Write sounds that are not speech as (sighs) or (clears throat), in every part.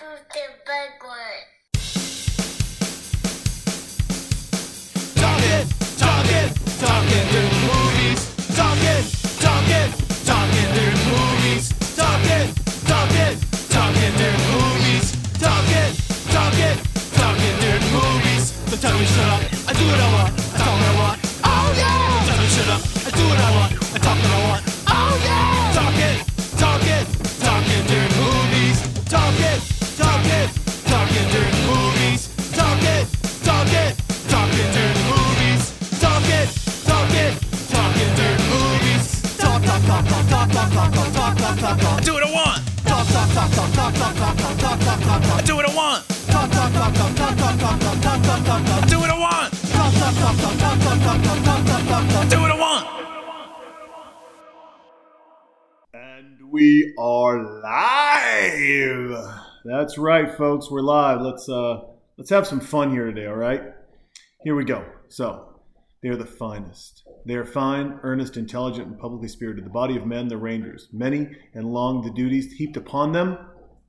who's the big one? Talking, talking, talking through movies. Talking, talking, talking through movies. Talking, talking, talking through movies. Talking, talking, talking through movies. So tell me shut up, I do what I want, I do what I want. Do what I want. Do what I want. And we are live. That's right, folks. We're live. Let's uh, let's have some fun here today. All right. Here we go. So they're the finest. They are fine, earnest, intelligent, and publicly spirited. The body of men, the Rangers. Many and long the duties heaped upon them.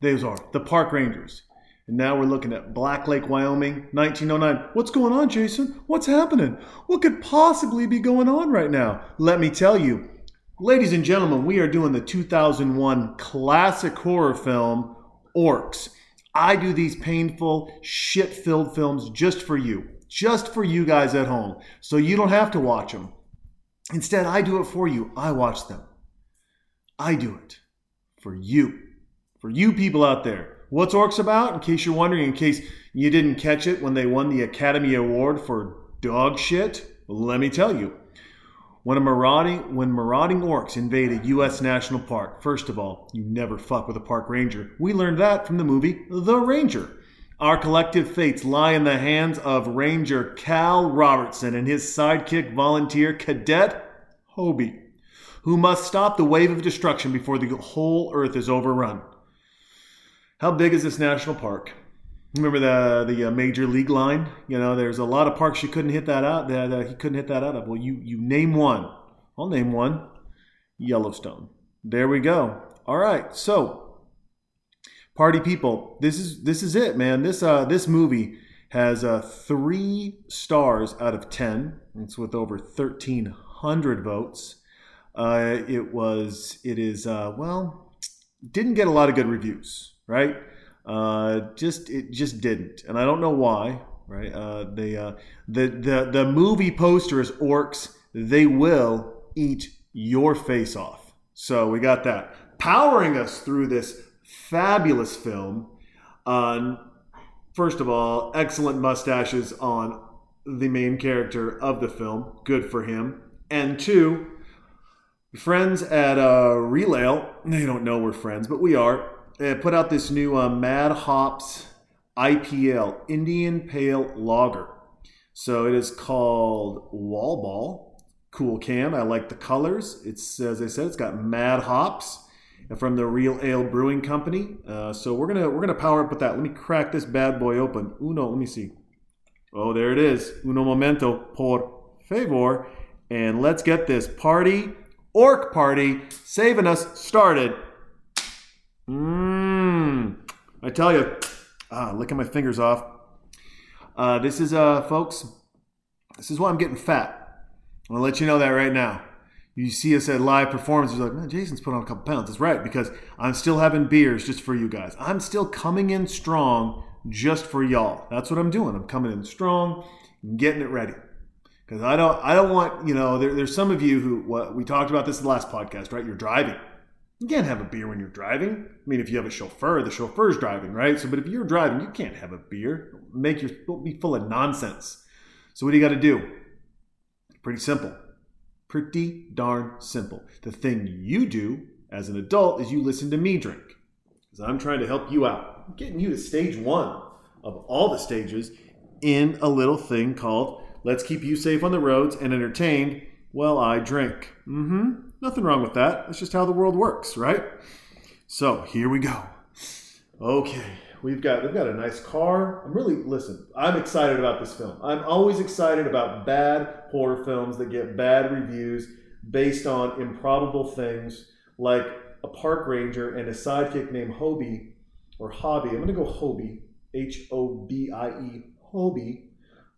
Those are the Park Rangers. And now we're looking at Black Lake, Wyoming, 1909. What's going on, Jason? What's happening? What could possibly be going on right now? Let me tell you. Ladies and gentlemen, we are doing the 2001 classic horror film, Orcs. I do these painful, shit filled films just for you, just for you guys at home, so you don't have to watch them. Instead, I do it for you. I watch them. I do it for you, for you people out there. What's Orcs about? In case you're wondering, in case you didn't catch it when they won the Academy Award for dog shit, let me tell you. When a marauding when marauding orcs invade a U.S. national park, first of all, you never fuck with a park ranger. We learned that from the movie The Ranger. Our collective fates lie in the hands of Ranger Cal Robertson and his sidekick volunteer cadet Hobie, who must stop the wave of destruction before the whole Earth is overrun. How big is this national park? Remember the the uh, major league line? You know, there's a lot of parks you couldn't hit that out. That uh, he couldn't hit that out of. Well, you you name one. I'll name one. Yellowstone. There we go. All right. So, party people, this is this is it, man. This uh this movie has uh three stars out of ten. It's with over thirteen hundred votes. Uh, it was it is uh well didn't get a lot of good reviews, right? Uh, just it just didn't, and I don't know why. Right? Uh, the uh, the the the movie poster is orcs. They will eat your face off. So we got that powering us through this fabulous film. Uh, first of all, excellent mustaches on the main character of the film. Good for him. And two, friends at uh, Real Ale. They don't know we're friends, but we are uh, put out this new uh, Mad Hops IPL Indian Pale Lager. So it is called Wall Ball. Cool can. I like the colors. It's as I said, it's got Mad Hops from the Real Ale Brewing Company. Uh, so we're gonna we're gonna power up with that. Let me crack this bad boy open. Uno, let me see. Oh, there it is. Uno momento, por favor, and let's get this party orc party saving us started. Mmm. I tell you, ah, licking my fingers off. Uh, this is, uh, folks, this is why I'm getting fat. I'm gonna let you know that right now. You see us at live performances, like, man, Jason's put on a couple pounds. That's right, because I'm still having beers just for you guys. I'm still coming in strong just for y'all. That's what I'm doing. I'm coming in strong, getting it ready. Because I don't, I don't want, you know, there, there's some of you who, what we talked about this in the last podcast, right? You're driving. You can't have a beer when you're driving. I mean, if you have a chauffeur, the chauffeur's driving, right? So, but if you're driving, you can't have a beer. Make your be full of nonsense. So, what do you got to do? Pretty simple. Pretty darn simple. The thing you do as an adult is you listen to me drink. Because I'm trying to help you out. I'm getting you to stage one of all the stages in a little thing called Let's Keep You Safe on the Roads and Entertained While I Drink. Mm hmm. Nothing wrong with that. That's just how the world works, right? So here we go. Okay, we've got we've got a nice car. I'm really listen. I'm excited about this film. I'm always excited about bad horror films that get bad reviews based on improbable things like a park ranger and a sidekick named Hobie or hobby. I'm to go Hobie, H O B I E, Hobie,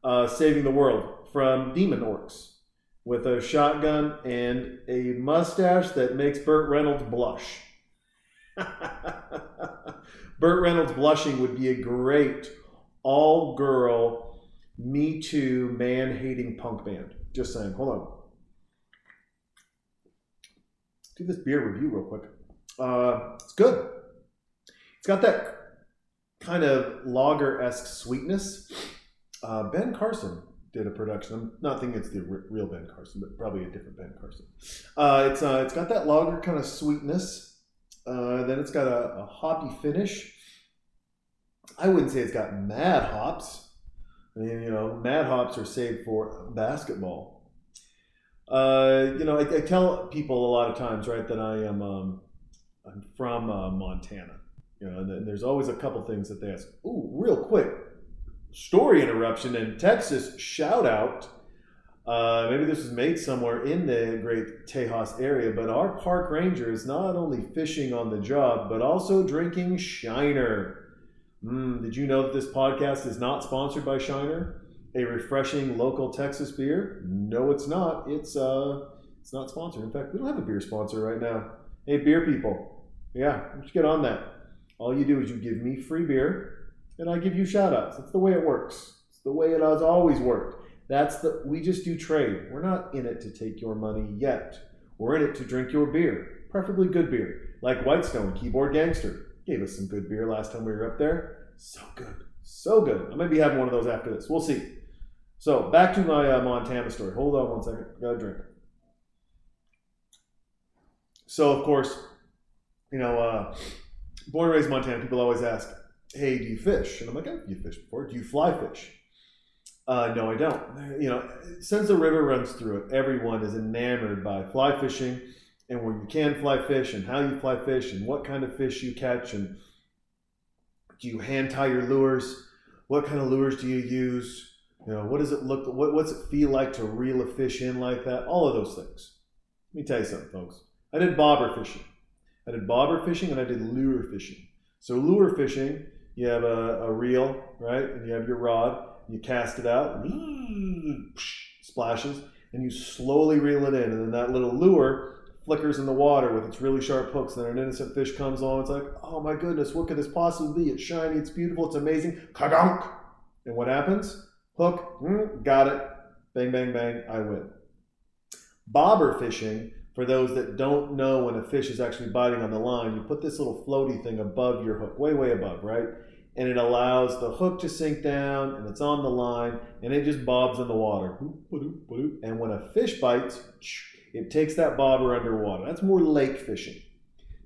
uh, saving the world from demon orcs with a shotgun and a mustache that makes Burt Reynolds blush. (laughs) Burt Reynolds blushing would be a great all girl, Me Too, man hating punk band. Just saying. Hold on. Do this beer review real quick. Uh, it's good. It's got that kind of lager esque sweetness. Uh, ben Carson did a production. I'm not thinking it's the r- real Ben Carson, but probably a different Ben Carson. Uh, it's uh, it's got that lager kind of sweetness. Uh, then it's got a, a hoppy finish. I wouldn't say it's got mad hops. I mean, you know, mad hops are saved for basketball. Uh, you know, I, I tell people a lot of times, right, that I am um, I'm from uh, Montana. You know, and there's always a couple things that they ask. Ooh, real quick, story interruption in Texas shout out. Uh, maybe this was made somewhere in the great Tejas area, but our park ranger is not only fishing on the job, but also drinking Shiner. Mm, did you know that this podcast is not sponsored by Shiner, a refreshing local Texas beer? No, it's not. It's uh, it's not sponsored. In fact, we don't have a beer sponsor right now. Hey, beer people, yeah, let's get on that. All you do is you give me free beer, and I give you shout outs. That's the way it works. It's the way it has always worked. That's the we just do trade. We're not in it to take your money yet. We're in it to drink your beer, preferably good beer, like Whitestone Keyboard Gangster. Gave us some good beer last time we were up there. So good, so good. I might be having one of those after this. We'll see. So back to my uh, Montana story. Hold on one second. Got a drink. So of course, you know, uh, born and raised Montana, people always ask, "Hey, do you fish?" And I'm like, "I've fished before. Do you fly fish?" Uh, no, I don't. You know, since the river runs through it, everyone is enamored by fly fishing and where you can fly fish and how you fly fish and what kind of fish you catch and do you hand tie your lures? What kind of lures do you use? You know, what does it look? What what's it feel like to reel a fish in like that? All of those things. Let me tell you something, folks. I did bobber fishing. I did bobber fishing and I did lure fishing. So lure fishing, you have a, a reel, right, and you have your rod. You cast it out, (sniffs) splashes, and you slowly reel it in, and then that little lure flickers in the water with its really sharp hooks. Then an innocent fish comes along. It's like, oh my goodness, what could this possibly be? It's shiny, it's beautiful, it's amazing. Kadunk! And what happens? Hook, mm, got it. Bang, bang, bang, I win. Bobber fishing, for those that don't know when a fish is actually biting on the line, you put this little floaty thing above your hook, way, way above, right? And it allows the hook to sink down and it's on the line and it just bobs in the water. And when a fish bites, it takes that bobber underwater. That's more lake fishing.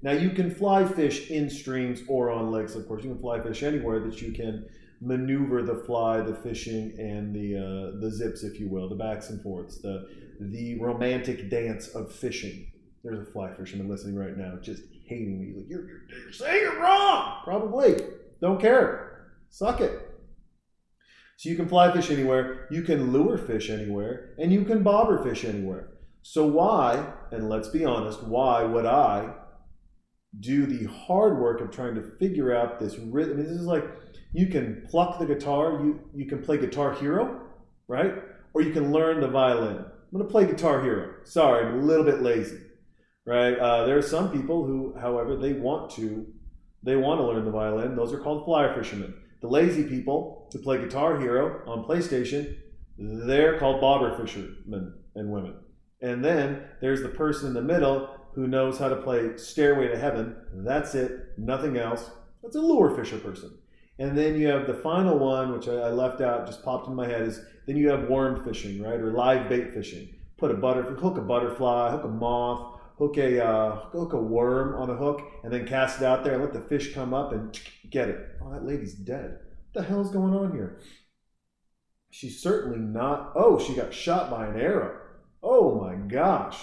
Now you can fly fish in streams or on lakes, of course. You can fly fish anywhere that you can maneuver the fly, the fishing, and the uh, the zips, if you will, the backs and forths, the the romantic dance of fishing. There's a fly fisherman listening right now, just hating me. Like you're, you're, you're saying it wrong. Probably. Don't care. Suck it. So you can fly fish anywhere, you can lure fish anywhere, and you can bobber fish anywhere. So why, and let's be honest, why would I do the hard work of trying to figure out this rhythm? This is like you can pluck the guitar, you, you can play Guitar Hero, right? Or you can learn the violin. I'm going to play Guitar Hero. Sorry, I'm a little bit lazy, right? Uh, there are some people who, however, they want to, they want to learn the violin. Those are called flyer fishermen. The lazy people who play Guitar Hero on PlayStation, they're called bobber fishermen and women. And then there's the person in the middle who knows how to play Stairway to Heaven. That's it, nothing else. That's a lure fisher person. And then you have the final one, which I, left out, just popped in my head, is then you have worm fishing, right, or live bait fishing. Put a butter, hook a butterfly, hook a moth, hook a uh, hook a worm on a hook, and then cast it out there and let the fish come up and get it. Oh, that lady's dead. What the hell's going on here? She's certainly not. Oh, she got shot by an arrow. Oh my gosh.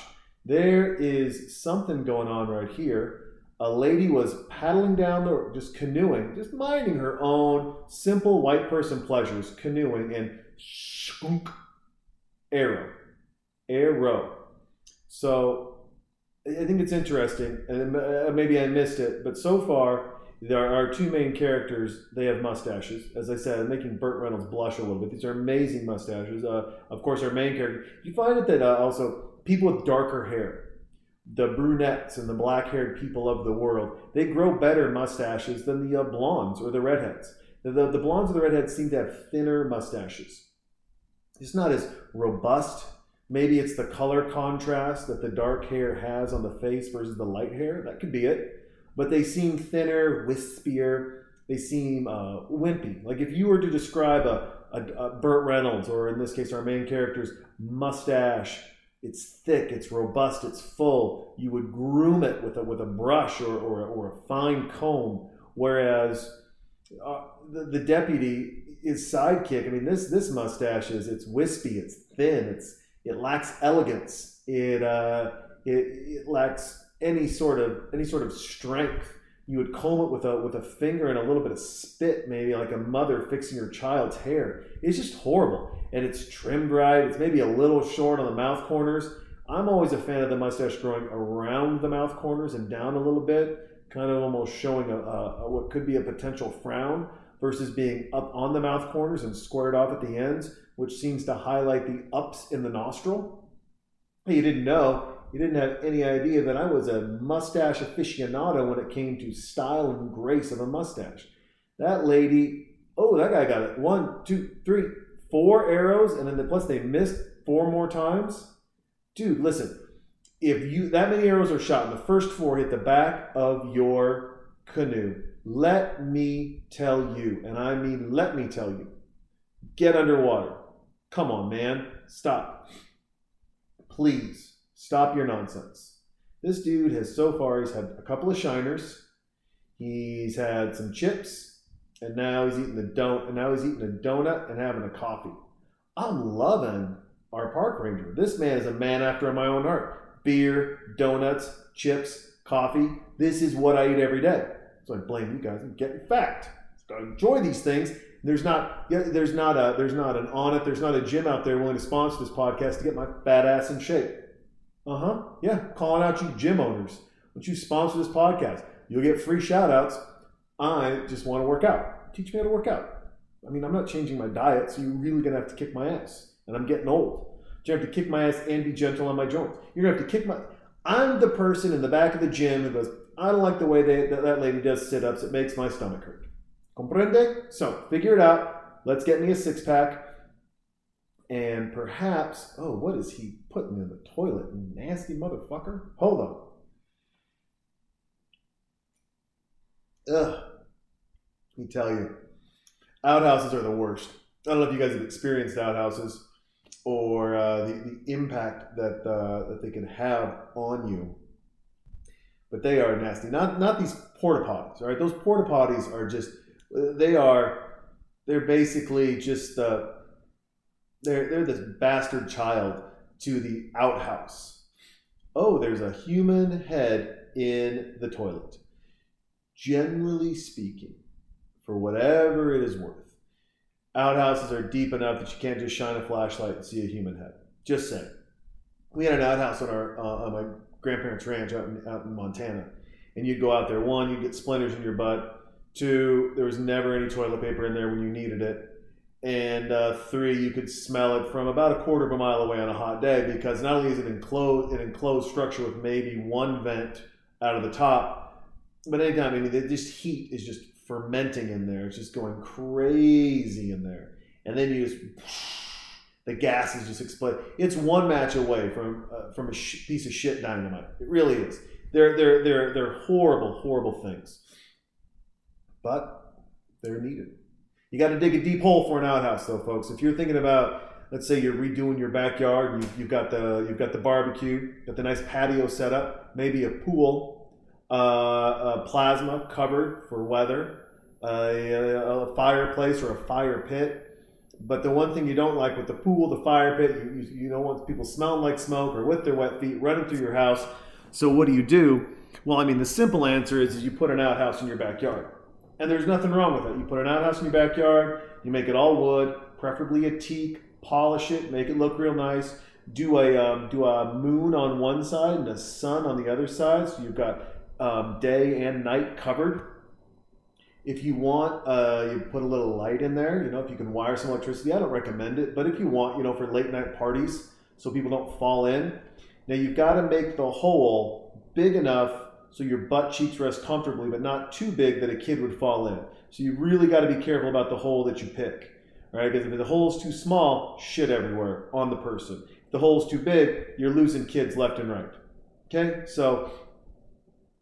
There is something going on right here. A lady was paddling down the, just canoeing, just minding her own simple white person pleasures, canoeing, and skunk, arrow, arrow. So I think it's interesting, and maybe I missed it, but so far There are two main characters. They have mustaches. As I said, I'm making Burt Reynolds blush a little bit. These are amazing mustaches. Uh, of course, our main character. You find it that uh, also people with darker hair, the brunettes and the black-haired people of the world, they grow better mustaches than the uh, blondes or the redheads. The, the, the blondes or the redheads seem to have thinner mustaches. It's not as robust. Maybe it's the color contrast that the dark hair has on the face versus the light hair. That could be it. But they seem thinner, wispier. They seem uh, wimpy. Like if you were to describe a, a, a Burt Reynolds, or in this case, our main character's mustache, it's thick, it's robust, it's full. You would groom it with a with a brush or or, or a fine comb. Whereas uh, the, the deputy is sidekick. I mean, this this mustache is it's wispy, it's thin, it's it lacks elegance. It uh, it, it lacks any sort of any sort of strength. You would comb it with a with a finger and a little bit of spit, maybe like a mother fixing her child's hair. It's just horrible, and it's trimmed right. It's maybe a little short on the mouth corners. I'm always a fan of the mustache growing around the mouth corners and down a little bit, kind of almost showing a, a, a what could be a potential frown versus being up on the mouth corners and squared off at the ends, which seems to highlight the ups in the nostril. You didn't know you didn't have any idea that I was a mustache aficionado when it came to style and grace of a mustache. That lady, oh, that guy got it. One, two, three, four arrows, and then the, plus they missed four more times. Dude, listen, if you that many arrows are shot and the first four hit the back of your canoe, let me tell you, and I mean let me tell you, get underwater. Come on, man, stop. Please Stop your nonsense. This dude has so far he's had a couple of shiners, he's had some chips, and now he's eating the don and now he's eating a donut and having a coffee. I'm loving our park ranger. This man is a man after my own heart. Beer, donuts, chips, coffee. This is what I eat every day. So I blame you guys. I'm getting fat. I enjoy these things. There's not, there's not a, there's not an on it. There's not a gym out there willing to sponsor this podcast to get my fat ass in shape. Uh huh. Yeah. Calling out you gym owners. Once you sponsor this podcast? You'll get free shout outs. I just want to work out. Teach me how to work out. I mean, I'm not changing my diet, so you're really going to have to kick my ass. And I'm getting old. You're going to have to kick my ass and be gentle on my joints. You're going to have to kick my. I'm the person in the back of the gym who goes, I don't like the way they, that, that lady does sit ups. It makes my stomach hurt. Comprende? So figure it out. Let's get me a six pack. And perhaps, oh, what is he putting in the toilet? Nasty motherfucker. Hold on. Ugh. Let me tell you, outhouses are the worst. I don't know if you guys have experienced outhouses or uh, the, the impact that uh, that they can have on you, but they are nasty. Not not these porta potties. All right, those porta potties are just they are they're basically just uh, they're, they're this bastard child to the outhouse. Oh, there's a human head in the toilet. Generally speaking, for whatever it is worth, outhouses are deep enough that you can't just shine a flashlight and see a human head. Just saying. We had an outhouse on our uh, on my grandparents' ranch out in, out in Montana, and you'd go out there. One, you'd get splinters in your butt. Two, there was never any toilet paper in there when you needed it and uh, three, you could smell it from about a quarter of a mile away on a hot day because not only is it enclosed, an enclosed structure with maybe one vent out of the top, but anytime, I mean, this heat is just fermenting in there. It's just going crazy in there, and then you just the gas is just exploding. It's one match away from uh, from a sh- piece of shit dynamite. It really is. They're they're they're they're horrible, horrible things, but they're needed. You got to dig a deep hole for an outhouse, though, folks. If you're thinking about, let's say you're redoing your backyard, you, you've got the you've got the barbecue, got the nice patio set up, maybe a pool, uh, a plasma covered for weather, a, a, fireplace or a fire pit. But the one thing you don't like with the pool, the fire pit, you, you, you don't want people smelling like smoke or with their wet feet running through your house. So what do you do? Well, I mean, the simple answer is, is you put an outhouse in your backyard. And there's nothing wrong with it. You put an outhouse in your backyard, you make it all wood, preferably a teak, polish it, make it look real nice. Do a um, do a moon on one side and a sun on the other side, so you've got um, day and night covered. If you want, uh, you put a little light in there. You know, if you can wire some electricity, I don't recommend it. But if you want, you know, for late night parties, so people don't fall in. Now you've got to make the hole big enough so your butt cheeks rest comfortably, but not too big that a kid would fall in. So you really got to be careful about the hole that you pick, right? Because if the hole's too small, shit everywhere on the person. If the hole's too big, you're losing kids left and right. Okay, so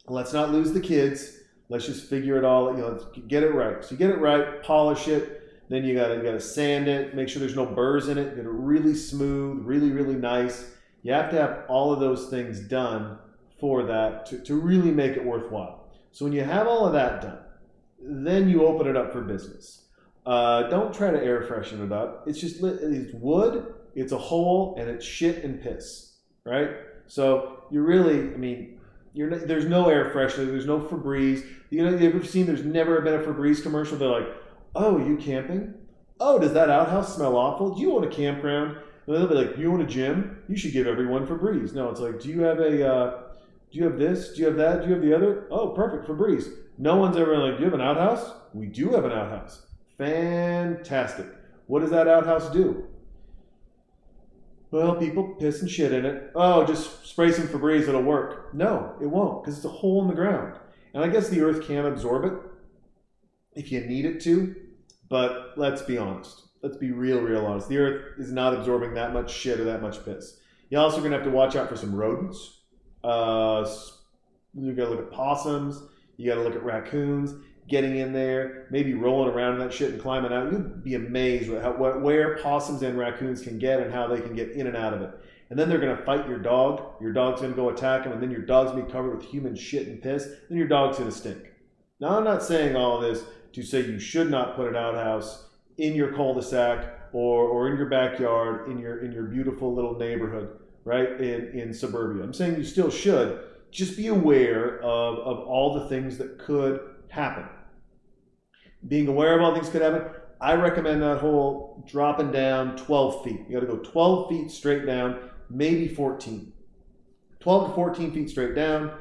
let's not lose the kids. Let's just figure it all. You know, get it right. So you get it right, polish it. Then you gotta you gotta sand it. Make sure there's no burrs in it. Get it really smooth, really really nice. You have to have all of those things done for that to, to really make it worthwhile. So when you have all of that done, then you open it up for business. Uh, don't try to air freshen it up. It's just it's wood, it's a hole, and it's shit and piss, right? So you really, I mean, you're not, there's no air freshener, there's no Febreze. You know, you ever seen? There's never been a Febreze commercial. They're like, "Oh, you camping? Oh, does that outhouse smell awful? Do you want a campground?" And they'll be like, "You own a gym? You should give everyone Febreze." No, it's like, "Do you have a? Uh, do you have this? Do you have that? Do you have the other? Oh, perfect, Febreze." No one's ever like, "Do you have an outhouse?" We do have an outhouse. Fantastic. What does that outhouse do? Well, people piss and shit in it. Oh, just spray some Febreze, it'll work. No, it won't, because it's a hole in the ground. And I guess the earth can absorb it if you need it to, but let's be honest. Let's be real, real honest. The earth is not absorbing that much shit or that much piss. You're also going to have to watch out for some rodents. Uh, you got to look at possums. You got to look at raccoons getting in there, maybe rolling around in that shit and climbing out. You'd be amazed with how, where possums and raccoons can get and how they can get in and out of it. And then they're going to fight your dog. Your dog's going to go attack them, and then your dog's to be covered with human shit and piss. Then your dog's going to stink. Now, I'm not saying all of this to say you should not put an outhouse in your cul-de-sac or, or in your backyard in your in your beautiful little neighborhood, right? In in suburbia. I'm saying you still should. Just be aware of, of all the things that could happen. Being aware of all things could happen, I recommend that hole dropping down 12 feet. You got to go 12 feet straight down, maybe 14. 12 to 14 feet straight down.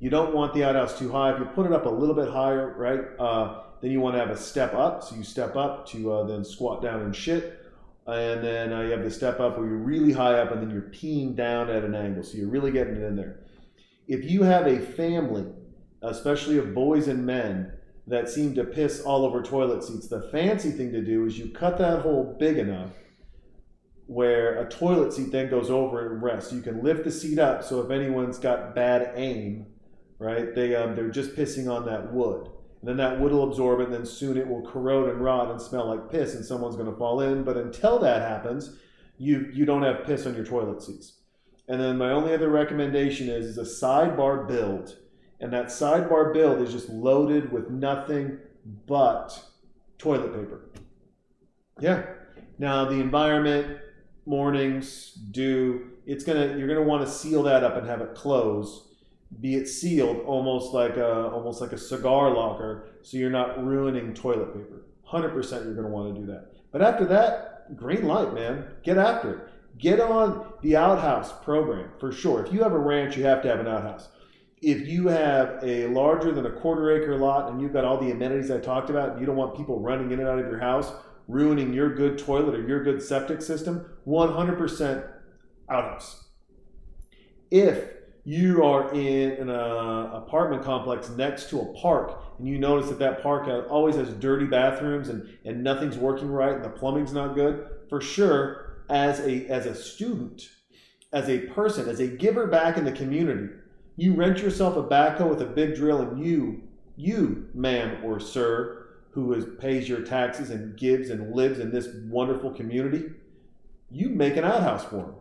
You don't want the outhouse too high. If you put it up a little bit higher, right, uh, then you want to have a step up. So you step up to uh, then squat down and shit. And then uh, you have the step up where you're really high up and then you're peeing down at an angle. So you're really getting it in there. If you have a family, especially of boys and men, that seem to piss all over toilet seats, the fancy thing to do is you cut that hole big enough where a toilet seat then goes over and rests. You can lift the seat up so if anyone's got bad aim, right, they, um, they're just pissing on that wood. Then that wood will absorb and then soon it will corrode and rot and smell like piss, and someone's going to fall in. But until that happens, you, you don't have piss on your toilet seats. And then my only other recommendation is, is a sidebar build. And that sidebar build is just loaded with nothing but toilet paper. Yeah. Now the environment, mornings, dew, it's gonna you're gonna want to seal that up and have it close. Be it sealed almost like a almost like a cigar locker, so you're not ruining toilet paper. Hundred percent, you're gonna want to do that. But after that, green light, man. Get after it. Get on the outhouse program for sure. If you have a ranch, you have to have an outhouse if you have a larger than a quarter acre lot and you've got all the amenities I talked about, and you don't want people running in and out of your house, ruining your good toilet or your good septic system, 100% outhouse. If you are in an uh, apartment complex next to a park and you notice that that park always has dirty bathrooms and, and nothing's working right and the plumbing's not good, for sure, as a, as a student, as a person, as a giver back in the community, you rent yourself a backhoe with a big drill, and you, you, ma'am or sir, who is, pays your taxes and gives and lives in this wonderful community, you make an outhouse for them.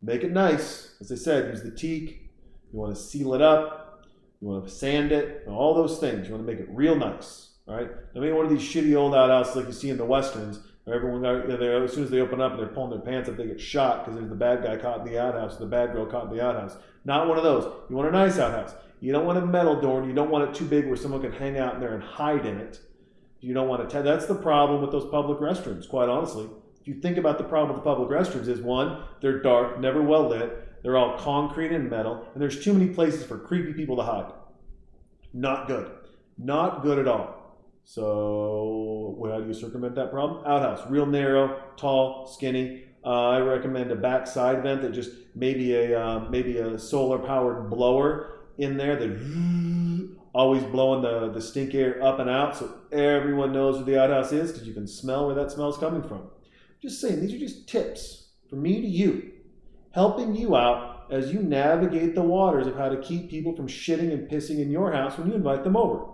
Make it nice. As I said, use the teak. You want to seal it up. You want to sand it. All those things. You want to make it real nice. All right. Don't make one of these shitty old outhouses like you see in the westerns Where Everyone, as soon as they open up and they're pulling their pants up, they get shot because there's the bad guy caught in the outhouse, the bad girl caught in the outhouse. Not one of those. You want a nice outhouse. You don't want a metal door, and you don't want it too big where someone can hang out in there and hide in it. You don't want to. that's the problem with those public restrooms. Quite honestly, you think about the problem with the public restrooms, is one, they're dark, never well lit, they're all concrete and metal, and there's too many places for creepy people to hide. Not good. Not good at all. So, how do you circumvent that problem? Outhouse, real narrow, tall, skinny. Uh, I recommend a backside vent that just maybe a uh, maybe a solar powered blower in there that (laughs) always blowing the, the stink air up and out so everyone knows where the outhouse is because you can smell where that smell's coming from. Just saying, these are just tips from me to you, helping you out as you navigate the waters of how to keep people from shitting and pissing in your house when you invite them over.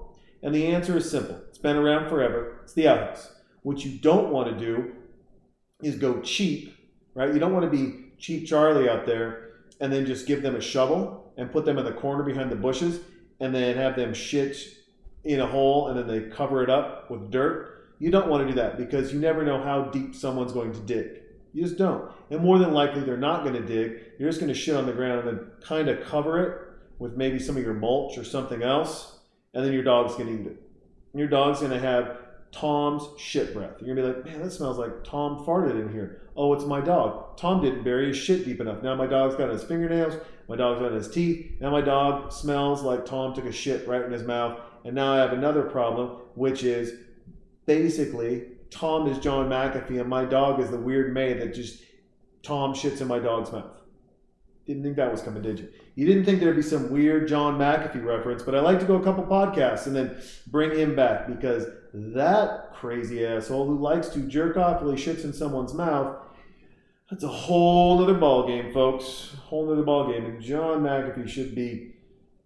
And the answer is simple. It's been around forever. It's the outhouse. What you don't want to do is go cheap, right? You don't want to be cheap Charlie out there and then just give them a shovel and put them in the corner behind the bushes and then have them shit in a hole and then they cover it up with dirt. You don't want to do that because you never know how deep someone's going to dig. You just don't. And more than likely, they're not going to dig. You're just going to shit on the ground and kind of cover it with maybe some of your mulch or something else, and then your dog's going to eat it. And your dog's going to have Tom's shit breath. You're going to be like, man, that smells like Tom farted in here. Oh, it's my dog. Tom didn't bury his shit deep enough. Now my dog's got his fingernails. My dog's got his teeth. Now my dog smells like Tom took a shit right in his mouth. And now I have another problem, which is basically Tom is John McAfee and my dog is the weird May that just Tom shits in my dog's mouth. Didn't think that was coming, did you? You didn't think there'd be some weird John McAfee reference, but I like to go a couple podcasts and then bring him back because that crazy asshole who likes to jerk off while he shits in someone's mouth, that's a whole other ballgame, folks. Whole other ballgame. And John McAfee should be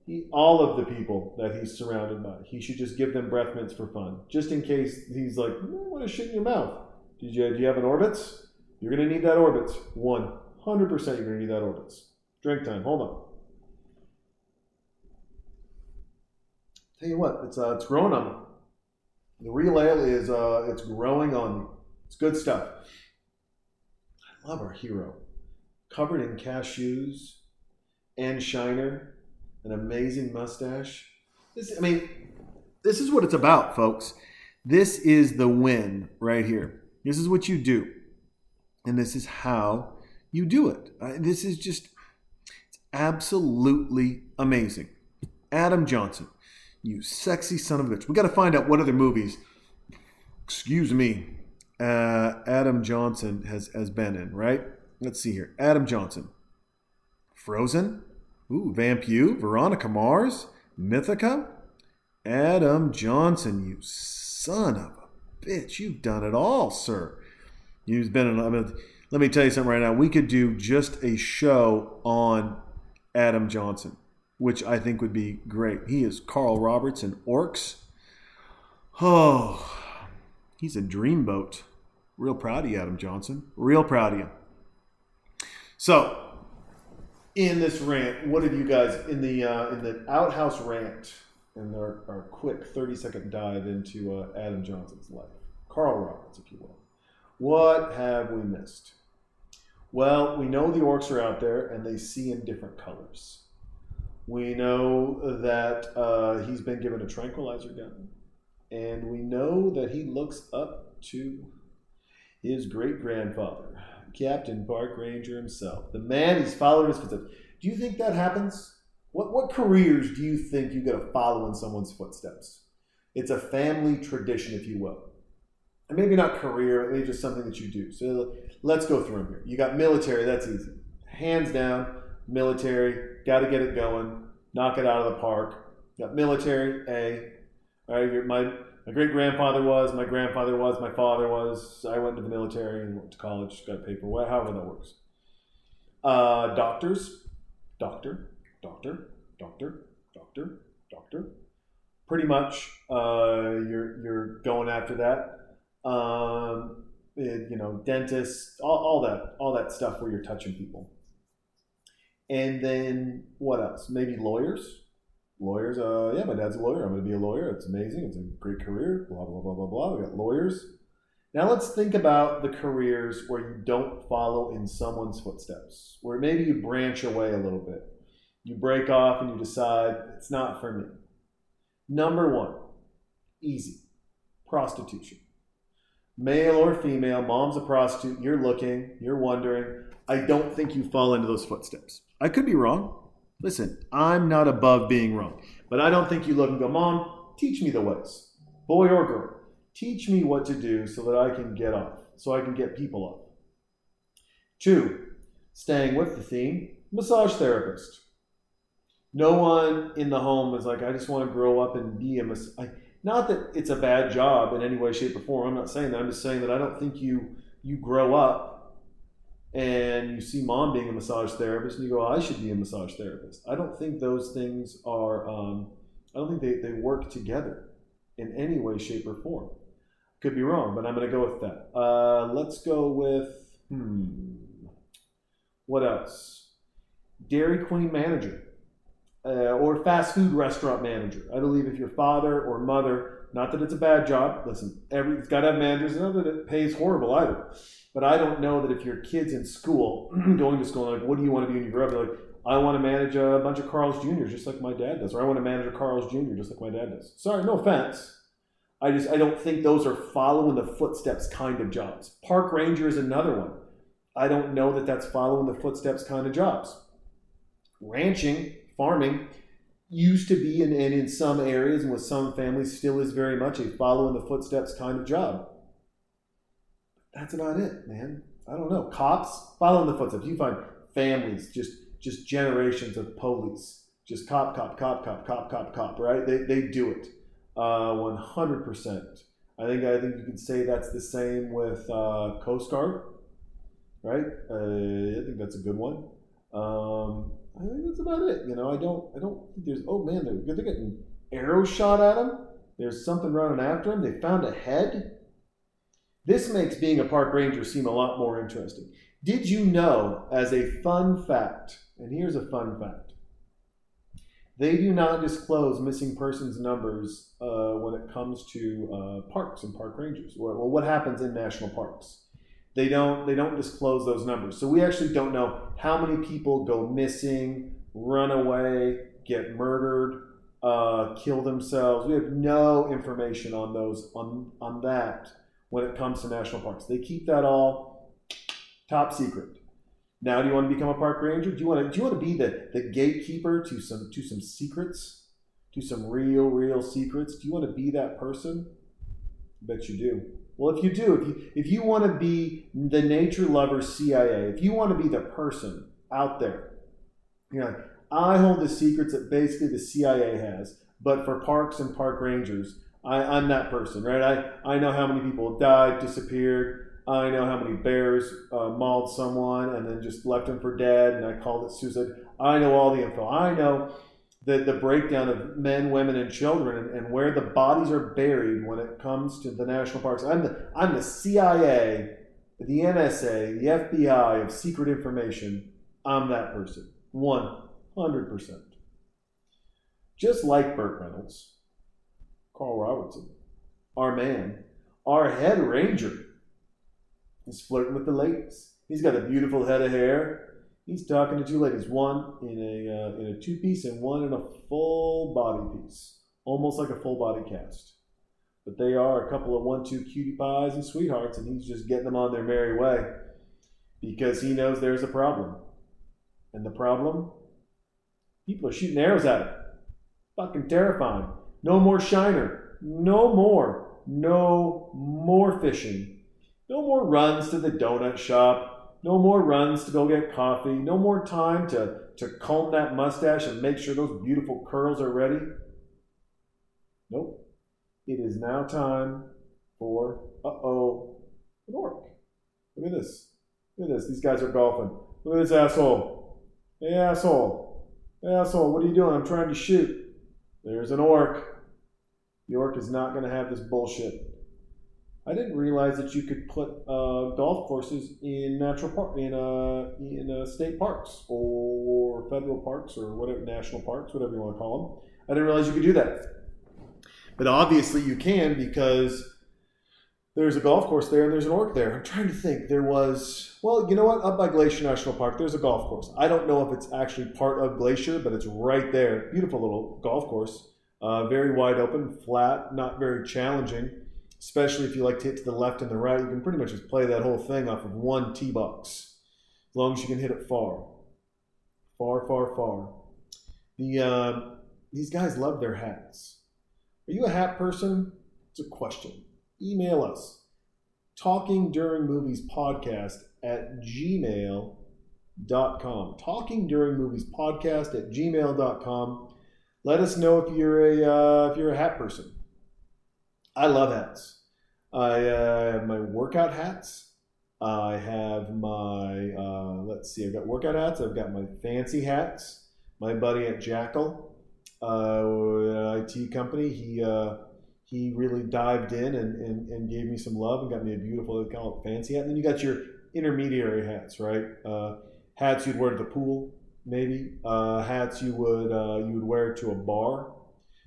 he, all of the people that he's surrounded by. He should just give them breath mints for fun, just in case he's like, I want to shit in your mouth. Did you, do you have an Orbitz? You're going to need that Orbitz. 100% you're going to need that Orbitz. Drink time. Hold on. Tell you what, it's uh, it's growing on me. The real ale is uh, it's growing on me. It's good stuff. I love our hero, covered in cashews and shiner, an amazing mustache. This, I mean, this is what it's about, folks. This is the win right here. This is what you do, and this is how you do it. This is just it's absolutely amazing. Adam Johnson, you sexy son of a bitch. We got to find out what other movies, excuse me, uh, Adam Johnson has has been in. Right? Let's see here. Adam Johnson, Frozen. Ooh, Vampu, Veronica Mars, Mythica, Adam Johnson. You son of a bitch! You've done it all, sir. You've been in. I mean, let me tell you something right now. We could do just a show on Adam Johnson, which I think would be great. He is Carl Roberts in Orcs. Oh, he's a dreamboat. Real proud of you, Adam Johnson. Real proud of you. So, in this rant, what have you guys in the uh, in the outhouse rant and our, our quick thirty second dive into uh, Adam Johnson's life, Carl Roberts, if you will. What have we missed? Well, we know the orcs are out there and they see in different colors. We know that uh, he's been given a tranquilizer gun, and we know that he looks up to his great grandfather, Captain Park Ranger himself, the man he's followed his footsteps. Do you think that happens? What what careers do you think you got to follow in someone's footsteps? It's a family tradition, if you will, and maybe not career, maybe just something that you do. So let's go through them here. You got military, that's easy, hands down. Military, got to get it going, knock it out of the park. Got military, A. All right, my my great grandfather was, my grandfather was, my father was. I went to the military and went to college, got for what, however that works. Uh, doctors, doctor, doctor, doctor, doctor, doctor. Pretty much, uh, you're you're going after that. Um, it- you know, dentists, all, all that, all that stuff where you're touching people. And then what else? Maybe lawyers. Lawyers, uh, yeah, my dad's a lawyer. I'm going to be a lawyer. It's amazing. It's a great career. Blah blah blah blah blah. We got lawyers. Now let's think about the careers where you don't follow in someone's footsteps, where maybe you branch away a little bit. You break off and you decide it's not for me. Number one, easy, prostitution. Male or female, mom's a prostitute. You're looking. You're wondering. I don't think you fall into those footsteps. I could be wrong. Listen, I'm not above being wrong, but I don't think you look and go, Mom, teach me the ways. boy or girl, teach me what to do so that I can get off, so I can get people off. Two, staying with the theme, massage therapist. No one in the home is like, I just want to grow up and be a massage. Not that it's a bad job in any way, shape, or form. I'm not saying that. I'm just saying that I don't think you you grow up and you see mom being a massage therapist and you go, I should be a massage therapist. I don't think those things are. Um, I don't think they, they work together in any way, shape, or form. Could be wrong, but I'm going to go with that. Uh, let's go with hmm. What else? Dairy Queen manager uh, or fast food restaurant manager. I believe if your father or mother, not that it's a bad job, listen, every, it's got to have managers, not that it pays horrible either. But I don't know that if your kid's in school, (clears throat) going to school, like, what do you want to be when you grow up? You're like, I want to manage a bunch of Carl's Jr.'s just like my dad does, or I want to manage a Carl's Jr. just like my dad does. Sorry, no offense. I just I don't think those are following the footsteps kind of jobs. Park ranger is another one. I don't know that that's following the footsteps kind of jobs. Ranching, farming, used to be, and, and in some areas and with some families still is very much a following the footsteps kind of job. That's about it, man. I don't know. Cops, following the footsteps. You find families, just just generations of police, just cop, cop, cop, cop, cop, cop, cop, right? They, they do it. Uh, 100%. I think I think you can say that's the same with uh, Coast Guard, right? Uh, I think that's a good one. Um, I think that's about it. You know, I don't I don't think there's oh man they're they're getting arrows shot at them. There's something running after them. They found a head. This makes being a park ranger seem a lot more interesting. Did you know, as a fun fact, and here's a fun fact they do not disclose missing persons numbers uh, when it comes to uh, parks and park rangers, or, or, what happens in national parks. They don't they don't disclose those numbers, so we actually don't know how many people go missing, run away, get murdered, uh, kill themselves. We have no information on those on on that when it comes to national parks. They keep that all top secret. Now, do you want to become a park ranger? Do you want to? Do you want to be the, the gatekeeper to some to some secrets, to some real real secrets? Do you want to be that person? I bet you do. Well, if you do, if you if you want to be the nature lover CIA, if you want to be the person out there, you know, I hold the secrets that basically the CIA has, but for parks and park rangers, I, I'm that person, right? I, I know how many people died, disappeared, I know how many bears uh, mauled someone and then just left them for dead, and I called it suicide. I know all the info. I know the, the breakdown of men, women, and children and, and where the bodies are buried when it comes to the national parks. I'm the, I'm the CIA, the NSA, the FBI of secret information. I'm that person. 100%. Just like Burt Reynolds, Carl Robertson, our man, our head ranger He's flirting with the ladies. He's got a beautiful head of hair. He's talking to two ladies, one in a uh, in a two piece and one in a full body piece, almost like a full body cast. But they are a couple of one two cutie pies and sweethearts, and he's just getting them on their merry way because he knows there's a problem. And the problem? People are shooting arrows at him. Fucking terrifying. No more shiner. No more. No more fishing no more runs to the donut shop. No more runs to go get coffee. No more time to, to comb that mustache and make sure those beautiful curls are ready. Nope. It is now time for, uh oh, an orc. Look at this. Look at this. These guys are golfing. Look at this asshole. Hey, asshole. Hey, asshole, what are you doing? I'm trying to shoot. There's an orc. The orc is not going to have this bullshit. I didn't realize that you could put uh, golf courses in natural park in uh, in uh, state parks or federal parks or whatever national parks, whatever you want to call them. I didn't realize you could do that, but obviously you can because there's a golf course there and there's an orc there. I'm trying to think. There was well, you know what? Up by Glacier National Park, there's a golf course. I don't know if it's actually part of Glacier, but it's right there. Beautiful little golf course, uh, very wide open, flat, not very challenging especially if you like to hit to the left and the right. You can pretty much just play that whole thing off of one tee box, as long as you can hit it far, far, far, far. The uh, these guys love their hats. Are you a hat person? It's a question. Email us talking during movies podcast at gmail.com. Talking during movies podcast at gmail.com. Let us know if you're a uh, if you're a hat person. I love hats. I uh, have my workout hats. I have my uh, let's see. I've got workout hats. I've got my fancy hats. My buddy at Jackal uh, IT company. He uh, he really dived in and, and, and gave me some love and got me a beautiful fancy hat. And then you got your intermediary hats, right? Uh, hats you'd wear to the pool, maybe. Uh, hats you would you would wear to a bar.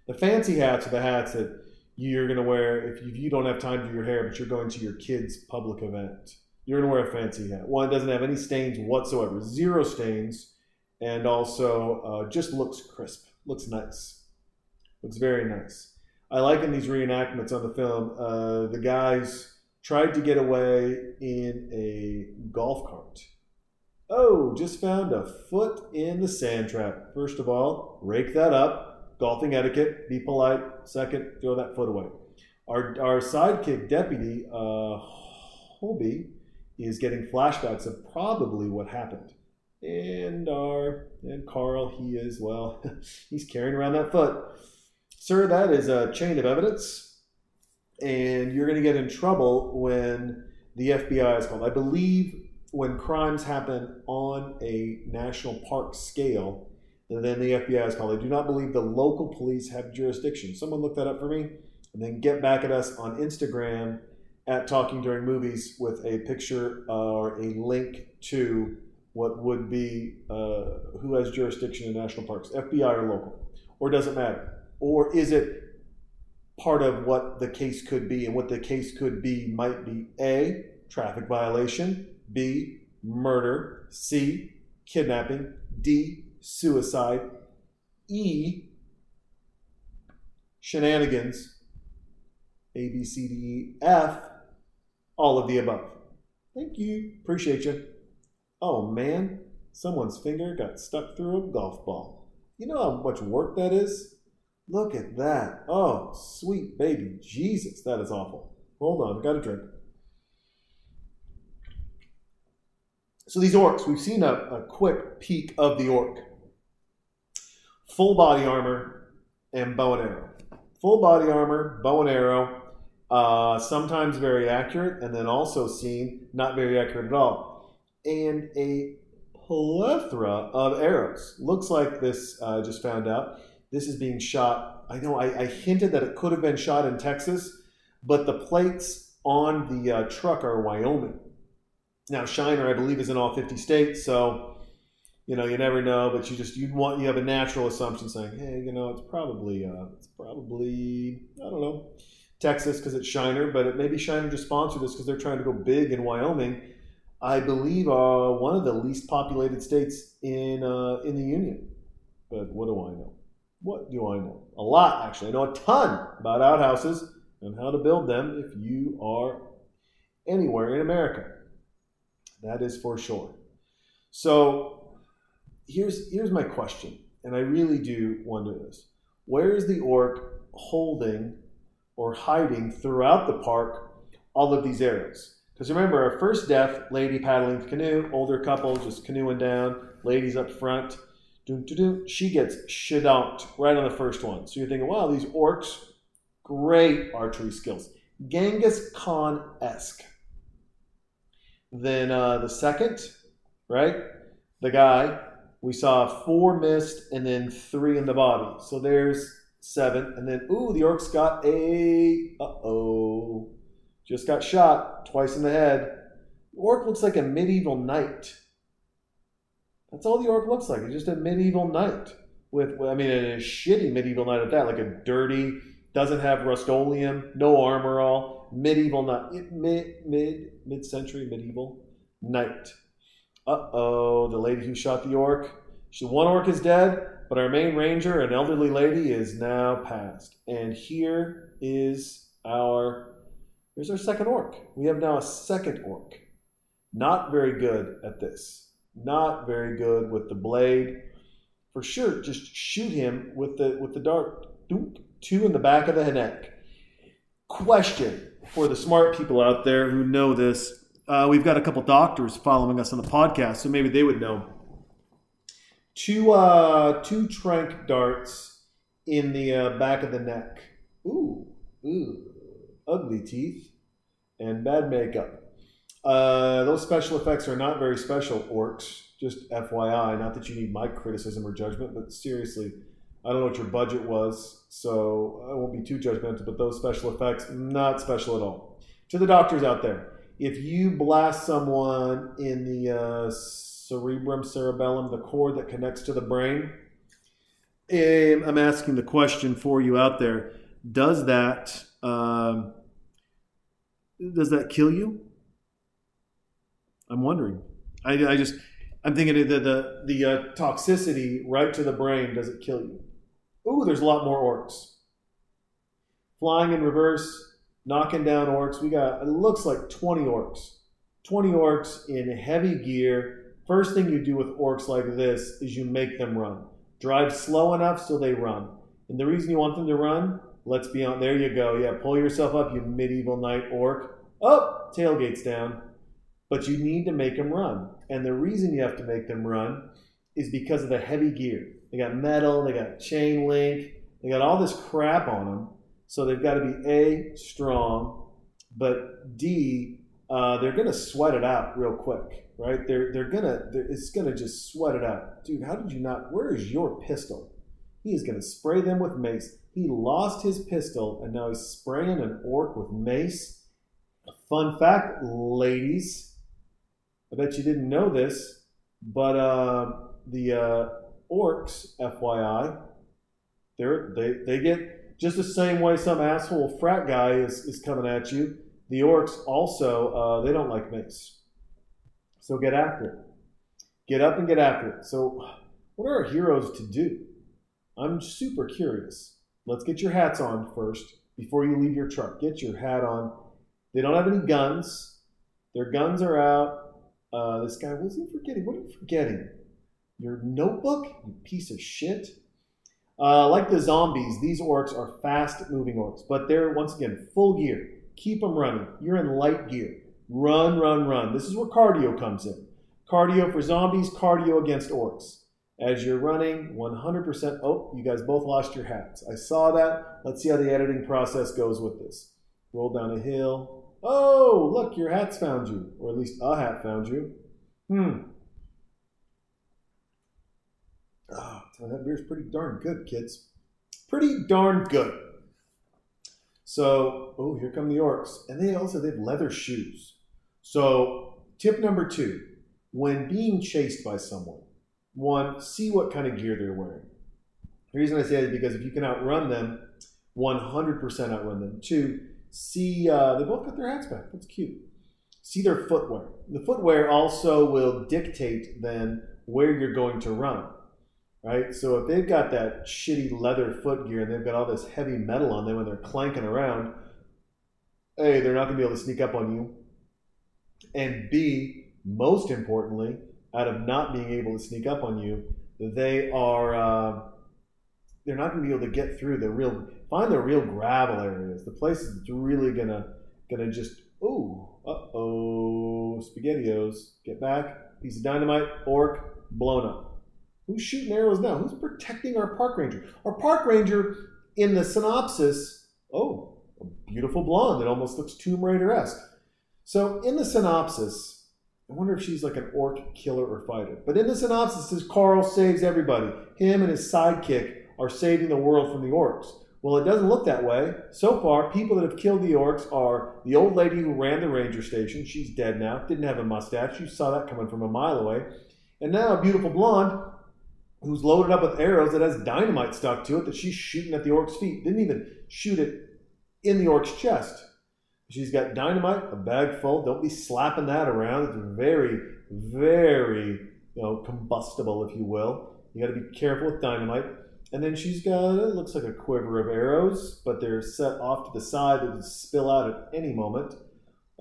The fancy hats are the hats that you're going to wear if you, don't have time to do your hair, but you're going to your kid's public event. You're going to wear a fancy hat. One doesn't have any stains whatsoever, zero stains, and also uh, just looks crisp, looks nice, looks very nice. I like in these reenactments on the film, uh, the guys tried to get away in a golf cart. Oh, just found a foot in the sand trap. First of all, rake that up. Golfing etiquette, be polite. Second, throw that foot away. Our, our sidekick deputy, uh, Hobie, is getting flashbacks of probably what happened. And our and Carl, he is well, (laughs) he's carrying around that foot. Sir, that is a chain of evidence, and you're going to get in trouble when the FBI is called. I believe when crimes happen on a national park scale, then the FBI is called. They do not believe the local police have jurisdiction. Someone look that up for me, and then get back at us on Instagram at Talking During Movies with a picture or a link to what would be uh, who has jurisdiction in national parks, FBI or local, or does it matter? Or is it part of what the case could be? And what the case could be might be A, traffic violation, B, murder, C, kidnapping, D, suicide, E, shenanigans, A, B, C, D, E, F, all of the above. Thank you. Appreciate you. Oh man, someone's finger got stuck through a golf ball. You know how much work that is? Look at that. Oh, sweet baby Jesus, that is awful. Hold on, I got a drink. So these orcs, we've seen a, a quick peek of the orc. Full body armor and bow and arrow. Full body armor, bow and arrow, uh, sometimes very accurate, and then also seen not very accurate at all. And a plethora of arrows. Looks like this, uh, I just found out, this is being shot. I know I, I, hinted that it could have been shot in Texas, but the plates on the uh, truck are Wyoming. Now, Shiner, I believe, is in all 50 states, so you know you never know. But you just you want you have a natural assumption saying, hey, you know, it's probably uh, it's probably I don't know Texas because it's Shiner, but it maybe Shiner just sponsored this because they're trying to go big in Wyoming. I believe uh, one of the least populated states in uh, in the union. But what do I know? What do I know? A lot, actually. I know a ton about outhouses and how to build them if you are anywhere in America. That is for sure. So here's here's my question, and I really do wonder this: Where is the orc holding or hiding throughout the park all of these arrows? Because remember, our first death, lady paddling the canoe, older couple just canoeing down, ladies up front. She gets shadonked right on the first one. So you're thinking, wow, these orcs, great archery skills. Genghis Khan esque. Then uh, the second, right? The guy, we saw four missed and then three in the body. So there's seven. And then, ooh, the orcs got a, uh oh, just got shot twice in the head. The orc looks like a medieval knight. That's all the orc looks like. It's just a medieval knight with, I mean, a shitty medieval knight at that, like a dirty, doesn't have Rust-Oleum, no armor, all medieval knight, mid mid mid century medieval knight. Uh oh, the lady who shot the orc. She one orc is dead, but our main ranger, an elderly lady, is now passed. And here is our here's our second orc. We have now a second orc. Not very good at this. Not very good with the blade. For sure, just shoot him with the with the dart. Two in the back of the neck. Question for the smart people out there who know this. Uh, we've got a couple doctors following us on the podcast, so maybe they would know. Two uh, two trank darts in the uh, back of the neck. Ooh, ooh, ugly teeth and bad makeup. Uh, those special effects are not very special, orcs. Just FYI, not that you need my criticism or judgment, but seriously, I don't know what your budget was, so I won't be too judgmental. But those special effects, not special at all. To the doctors out there, if you blast someone in the uh, cerebrum, cerebellum, the cord that connects to the brain, um, I'm asking the question for you out there: Does that um, does that kill you? I'm wondering. I, I just I'm thinking the the the uh, toxicity right to the brain. Does it kill you? Ooh, there's a lot more orcs. Flying in reverse, knocking down orcs. We got it looks like 20 orcs. 20 orcs in heavy gear. First thing you do with orcs like this is you make them run. Drive slow enough so they run. And the reason you want them to run, let's be on. There you go. Yeah, pull yourself up, you medieval knight orc. Oh, tailgate's down. But you need to make them run. And the reason you have to make them run is because of the heavy gear. They got metal, they got chain link, they got all this crap on them. So they've got to be A, strong, but D, uh, they're going to sweat it out real quick, right? They're, they're going to, it's to just sweat it out. Dude, how did you not, where is your pistol? He is to spray them with mace. He lost his pistol and now he's spraying an orc with mace. Fun fact, ladies, I bet you didn't know this, but uh, the uh, orcs, FYI, they're, they they get just the same way some asshole frat guy is, is coming at you. The orcs also uh, they don't like mace, so get after it. Get up and get after it. So, what are our heroes to do? I'm super curious. Let's get your hats on first before you leave your truck. Get your hat on. They don't have any guns. Their guns are out. Uh, this guy, what's he forgetting? What are you forgetting? Your notebook? You piece of shit. Uh, like the zombies, these orcs are fast moving orcs, but they're, once again, full gear. Keep them running. You're in light gear. Run, run, run. This is where cardio comes in. Cardio for zombies, cardio against orcs. As you're running, 100%. Oh, you guys both lost your hats. I saw that. Let's see how the editing process goes with this. Roll down a hill, Oh, look, your hat's found you. Or at least a hat found you. Hmm. Oh, that beer's pretty darn good, kids. Pretty darn good. So, oh, here come the orcs. And they also they have leather shoes. So, tip number two when being chased by someone, one, see what kind of gear they're wearing. The reason I say that is because if you can outrun them, 100% outrun them. Two, see uh, they both got their hats back. That's cute. See their footwear. The footwear also will dictate then where you're going to run, right? So if they've got that shitty leather foot gear and they've got all this heavy metal on them when they're clanking around, hey, they're not going to be able to sneak up on you. And B, most importantly, out of not being able to sneak up on you, they are uh, they're not going to be able to get through the real find the real gravel areas, the places that's really gonna gonna just oh uh oh spaghettios get back piece of dynamite orc blown up. Who's shooting arrows now? Who's protecting our park ranger? Our park ranger in the synopsis, oh, a beautiful blonde that almost looks Tomb Raider esque. So in the synopsis, I wonder if she's like an orc killer or fighter. But in the synopsis, says Carl saves everybody. Him and his sidekick are saving the world from the orcs. Well, it doesn't look that way. So far, people that have killed the orcs are the old lady who ran the ranger station. She's dead now. Didn't have a mustache. You saw that coming from a mile away. And now a beautiful blonde who's loaded up with arrows that has dynamite stuck to it that she's shooting at the orc's feet. Didn't even shoot it in the orc's chest. She's got dynamite, a bag full. Don't be slapping that around. It's very, very, you know, combustible, if you will. You got to be careful with dynamite. And then she's got, it looks like a quiver of arrows, but they're set off to the side that would spill out at any moment.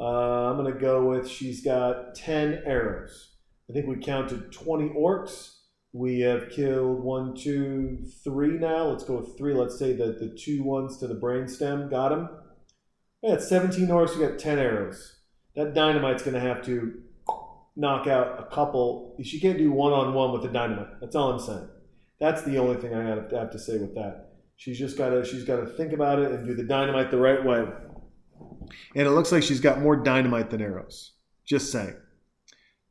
Uh, I'm to go with she's got 10 arrows. I think we counted 20 orcs. We have killed one, two, three now. Let's go with three. Let's say that the two ones to the brainstem got him. I got 17 orcs, we got 10 arrows. That dynamite's going to have to knock out a couple. She can't do one on one with the dynamite. That's all I'm saying. That's the only thing I have to, have to say with that. She's just got to she's got to think about it and do the dynamite the right way. And it looks like she's got more dynamite than arrows. Just saying.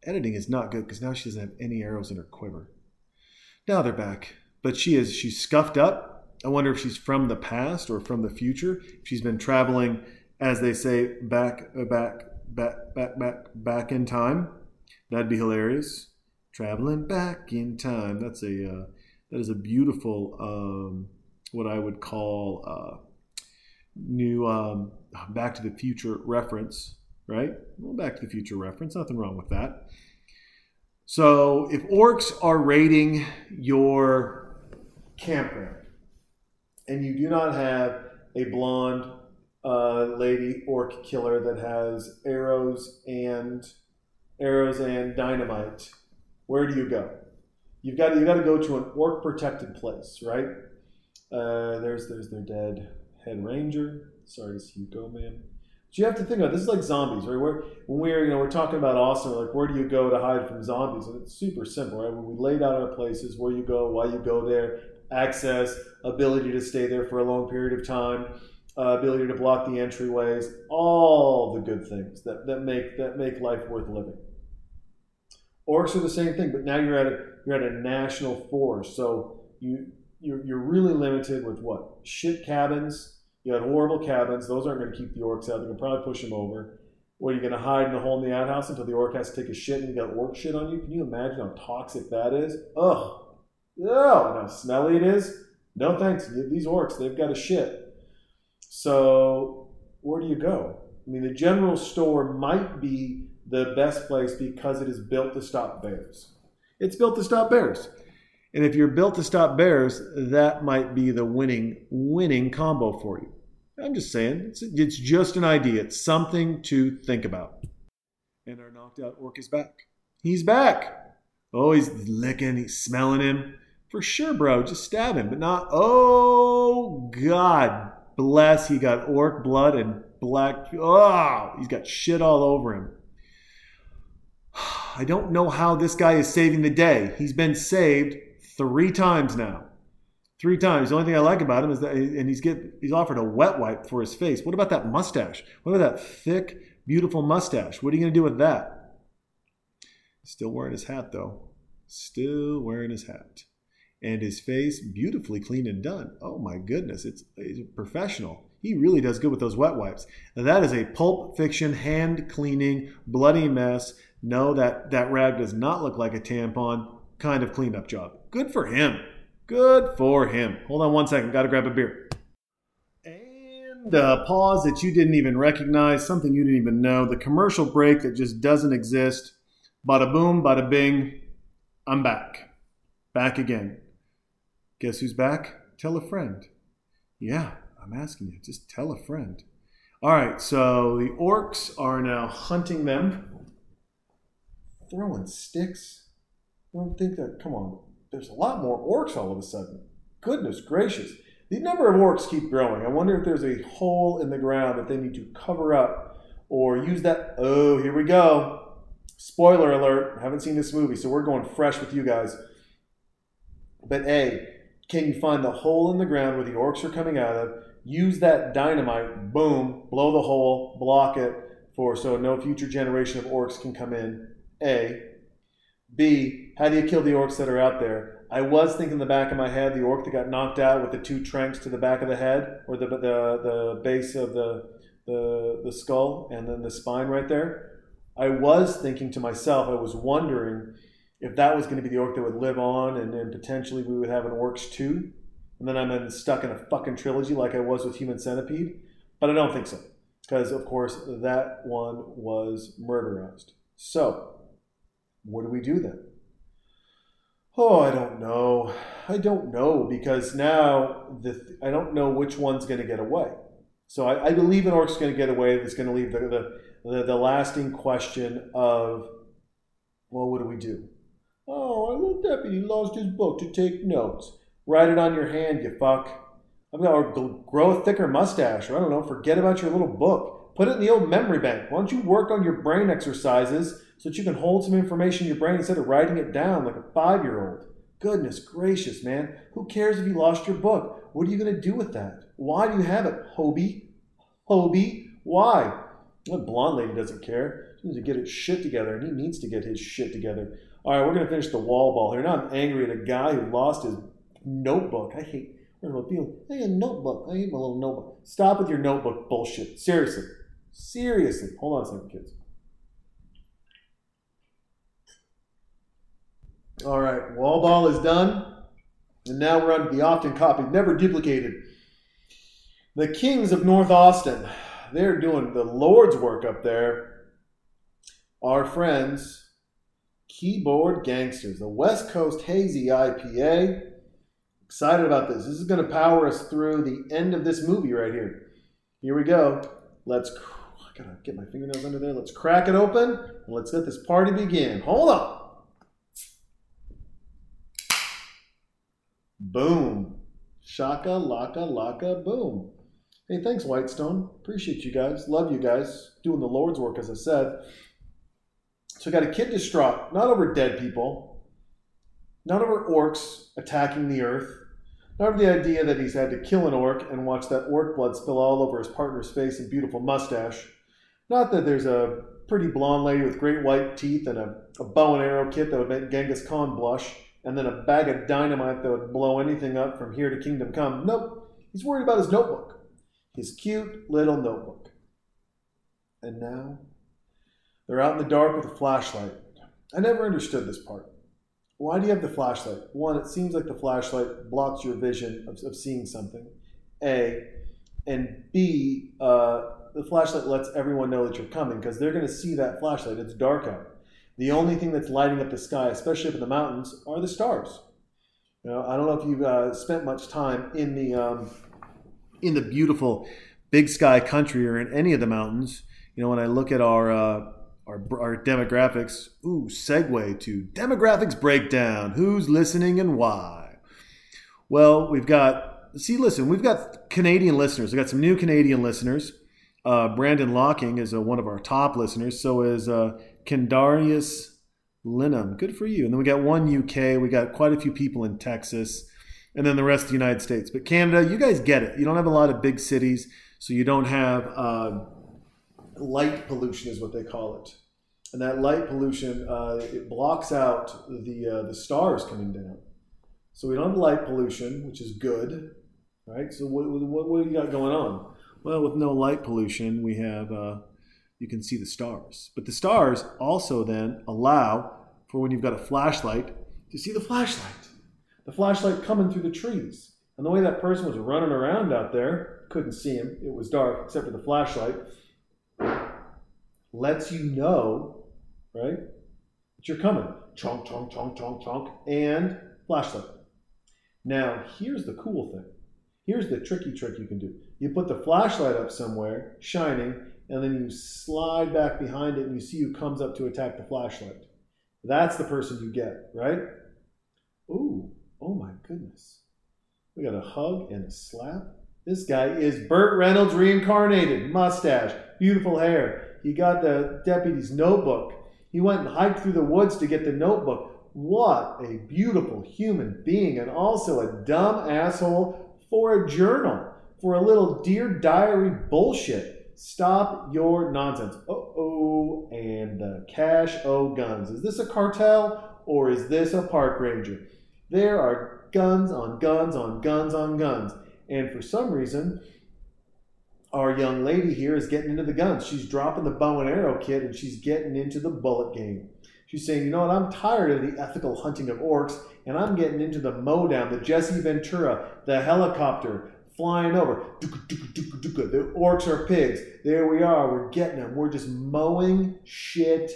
Editing is not good because now she doesn't have any arrows in her quiver. Now they're back. But she is she's scuffed up. I wonder if she's from the past or from the future. If she's been traveling, as they say, back uh, back back back back back in time. That'd be hilarious. Traveling back in time. That's a uh, that is a beautiful um, what I would call uh, new um, Back to the Future reference, right? Well, Back to the Future reference. Nothing wrong with that. So if orcs are raiding your campground and you do not have a blonde uh, lady orc killer that has arrows and arrows and dynamite, where do you go? You've got you got to go to an orc protected place, right? Uh, there's there's their dead head ranger. Sorry to see you go, man. But you have to think about this is like zombies, right? We're, when we're you know we're talking about Austin, like where do you go to hide from zombies? And it's super simple, right? When we laid out our places, where you go, why you go there, access, ability to stay there for a long period of time, uh, ability to block the entryways, all the good things that, that make that make life worth living. Orcs are the same thing, but now you're at a you're at a national forest, so you you're, you're really limited with what shit cabins. You had horrible cabins; those aren't going to keep the orcs out. They can probably push them over. What are you going to hide in a hole in the outhouse until the orc has to take a shit and you got orc shit on you? Can you imagine how toxic that is? Ugh, oh, and how smelly it is. No thanks. These orcs, they've got a shit. So where do you go? I mean, the general store might be the best place because it is built to stop bears. It's built to stop bears. And if you're built to stop bears, that might be the winning winning combo for you. I'm just saying, it's, it's just an idea. It's something to think about. And our knocked out orc is back. He's back. Oh, he's licking, he's smelling him. For sure, bro. Just stab him, but not. Oh, God bless. He got orc blood and black. Oh, he's got shit all over him. (sighs) I don't know how this guy is saving the day. He's been saved three times now. Three times. The only thing I like about him is that, and he's get he's offered a wet wipe for his face. What about that mustache? What about that thick, beautiful mustache? What are you going to do with that? Still wearing his hat though. Still wearing his hat, and his face beautifully clean and done. Oh my goodness, it's, it's professional. He really does good with those wet wipes. Now that is a pulp fiction hand cleaning bloody mess no, that, that rag does not look like a tampon kind of cleanup job. Good for him. Good for him. Hold on one second. Got to grab a beer. And a pause that you didn't even recognize, something you didn't even know, the commercial break that just doesn't exist. Bada boom, bada bing. I'm back. Back again. Guess who's back? Tell a friend. Yeah, I'm asking you. Just tell a friend. All right, so the orcs are now hunting them throwing sticks. I don't think that, come on, there's a lot more orcs all of a sudden. Goodness gracious. The number of orcs keep growing. I wonder if there's a hole in the ground that they need to cover up or use that. Oh, here we go. Spoiler alert. Haven't seen this movie, so we're going fresh with you guys. But A, can you find the hole in the ground where the orcs are coming out of? Use that dynamite, boom, blow the hole, block it for so no future generation of orcs can come in. A. B. How do you kill the orcs that are out there? I was thinking in the back of my head the orc that got knocked out with the two tranks to the back of the head or the the, the base of the, the the skull and then the spine right there. I was thinking to myself, I was wondering if that was going to be the orc that would live on and then potentially we would have an orcs 2, And then I'm stuck in a fucking trilogy like I was with Human Centipede. But I don't think so. Because, of course, that one was murderized. So, what do we do then? Oh, I don't know. I don't know because now the, I don't know which one's going to get away. So I, I believe an orc's going to get away. That's going to leave the, the, the, the lasting question of, well, what do we do? Oh, our little deputy lost his book to take notes. Write it on your hand, you fuck. Got or grow a thicker mustache, or I don't know, forget about your little book. Put it in the old memory bank. Why don't you work on your brain exercises so that you can hold some information in your brain instead of writing it down like a five year old? Goodness gracious, man. Who cares if you lost your book? What are you going to do with that? Why do you have it, Hobie? Hobie? Why? The blonde lady doesn't care. She needs to get his shit together, and he needs to get his shit together. All right, we're going to finish the wall ball here. Now I'm angry at a guy who lost his notebook. I hate, people, I hate a notebook. I hate my little notebook. Stop with your notebook bullshit. Seriously. Seriously. Hold on a second, kids. All right, wall ball is done. And now we're on the often copied, never duplicated. The Kings of North Austin. They're doing the Lord's work up there. Our friends, Keyboard Gangsters, the West Coast Hazy IPA. Excited about this. This is going to power us through the end of this movie right here. Here we go. Let's. I gotta get my fingernails under there. Let's crack it open and let's let this party begin. Hold on. Boom. Shaka, laka, laka, boom. Hey, thanks, Whitestone. Appreciate you guys. Love you guys. Doing the Lord's work, as I said. So, I got a kid distraught, not over dead people, not over orcs attacking the earth, not over the idea that he's had to kill an orc and watch that orc blood spill all over his partner's face and beautiful mustache. Not that there's a pretty blonde lady with great white teeth and a, a bow and arrow kit that would make Genghis Khan blush and then a bag of dynamite that would blow anything up from here to kingdom come. Nope. He's worried about his notebook, his cute little notebook. And now they're out in the dark with a flashlight. I never understood this part. Why do you have the flashlight? One, it seems like the flashlight blocks your vision of, of seeing something. A. And B, uh, the flashlight lets everyone know that you're coming because they're going to see that flashlight. It's dark out. The only thing that's lighting up the sky, especially up in the mountains, are the stars. You know, I don't know if you've uh, spent much time in the um, in the beautiful big sky country or in any of the mountains. You know, when I look at our uh, our, our demographics, ooh, segue to demographics breakdown. Who's listening and why? Well, we've got see, listen, we've got Canadian listeners. We've got some new Canadian listeners. Uh, Brandon Locking is uh, one of our top listeners. So is uh, Kendarius Linham. Good for you. And then we got one UK. We got quite a few people in Texas. And then the rest of the United States. But Canada, you guys get it. You don't have a lot of big cities, so you don't have uh, light pollution, is what they call it. And that light pollution, uh, it blocks out the, uh, the stars coming down. So we don't have light pollution, which is good, right? So what, what, what do you got going on? Well, with no light pollution, we have uh, you can see the stars. But the stars also then allow for when you've got a flashlight to see the flashlight. The flashlight coming through the trees. And the way that person was running around out there, couldn't see him, it was dark except for the flashlight, lets you know, right, that you're coming. Chonk, chonk, chonk, chonk, chonk, and flashlight. Now, here's the cool thing. Here's the tricky trick you can do. You put the flashlight up somewhere, shining, and then you slide back behind it and you see who comes up to attack the flashlight. That's the person you get, right? Ooh, oh my goodness. We got a hug and a slap. This guy is Burt Reynolds reincarnated, mustache, beautiful hair. He got the deputy's notebook. He went and hiked through the woods to get the notebook. What a beautiful human being, and also a dumb asshole for a journal, for a little Dear Diary bullshit. Stop your nonsense. Uh oh, and the Cash O guns. Is this a cartel or is this a park ranger? There are guns on guns on guns on guns. And for some reason, our young lady here is getting into the guns. She's dropping the bow and arrow kit and she's getting into the bullet game. She's saying, you know what, I'm tired of the ethical hunting of orcs and I'm getting into the mowdown, the Jesse Ventura, the helicopter, flying over. The orcs are pigs. There we are. We're getting them. We're just mowing shit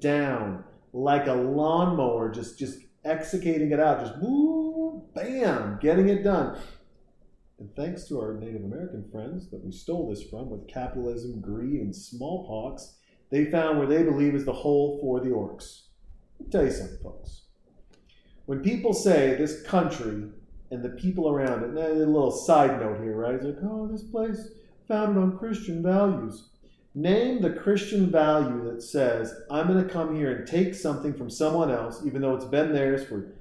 down like a lawnmower, just just executing it out. Just woo, bam, getting it done. And thanks to our Native American friends that we stole this from with capitalism, greed, and smallpox, they found where they believe is the hole for the orcs. I'll tell you something, folks. When people say this country and the people around it. And a little side note here, right? It's like, oh, this place founded on Christian values. Name the Christian value that says, I'm going to come here and take something from someone else, even though it's been theirs for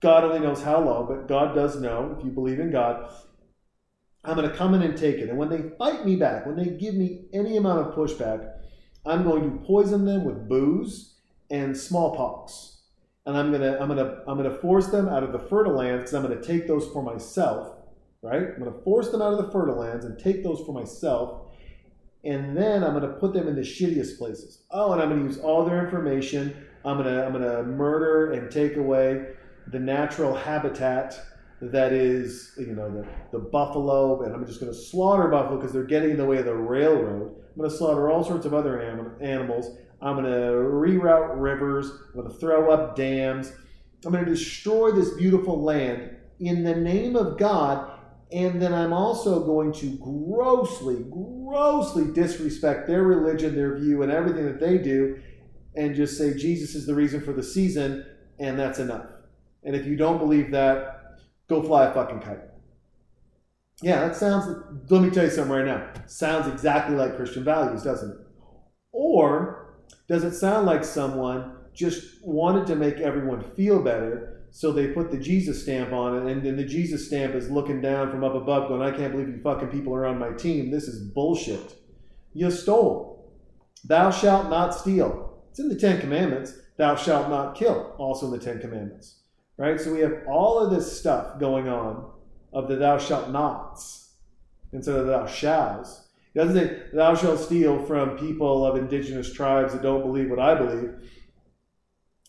God only knows how long, but God does know if you believe in God. I'm going to come in and take it. And when they fight me back, when they give me any amount of pushback, I'm going to poison them with booze and smallpox. And I'm gonna, I'm gonna, I'm gonna force them out of the fertile lands because I'm gonna take those for myself, right? I'm gonna force them out of the fertile lands and take those for myself, and then I'm gonna put them in the shittiest places. Oh, and I'm gonna use all their information. I'm gonna, I'm gonna murder and take away the natural habitat that is, you know, the, the buffalo, and I'm just going to slaughter buffalo because they're getting in the way of the railroad. I'm going to slaughter all sorts of other anim- animals. I'm going to reroute rivers. I'm going to throw up dams. I'm going to destroy this beautiful land in the name of God. And then I'm also going to grossly, grossly disrespect their religion, their view, and everything that they do, and just say Jesus is the reason for the season, and that's enough. And if you don't believe that, go fly a fucking kite. Yeah, that sounds, let me tell you something right now. Sounds exactly like Christian values, doesn't it? Or does it sound like someone just wanted to make everyone feel better, so they put the Jesus stamp on it, and then the Jesus stamp is looking down from up above, going, I can't believe you fucking people are on my team. This is bullshit. You stole. Thou shalt not steal. It's in the Ten Commandments. Thou shalt not kill, also in the Ten Commandments right? So we have all of this stuff going on of the thou shalt nots instead of thou shalls. It doesn't say thou shalt steal from people of indigenous tribes that don't believe what I believe.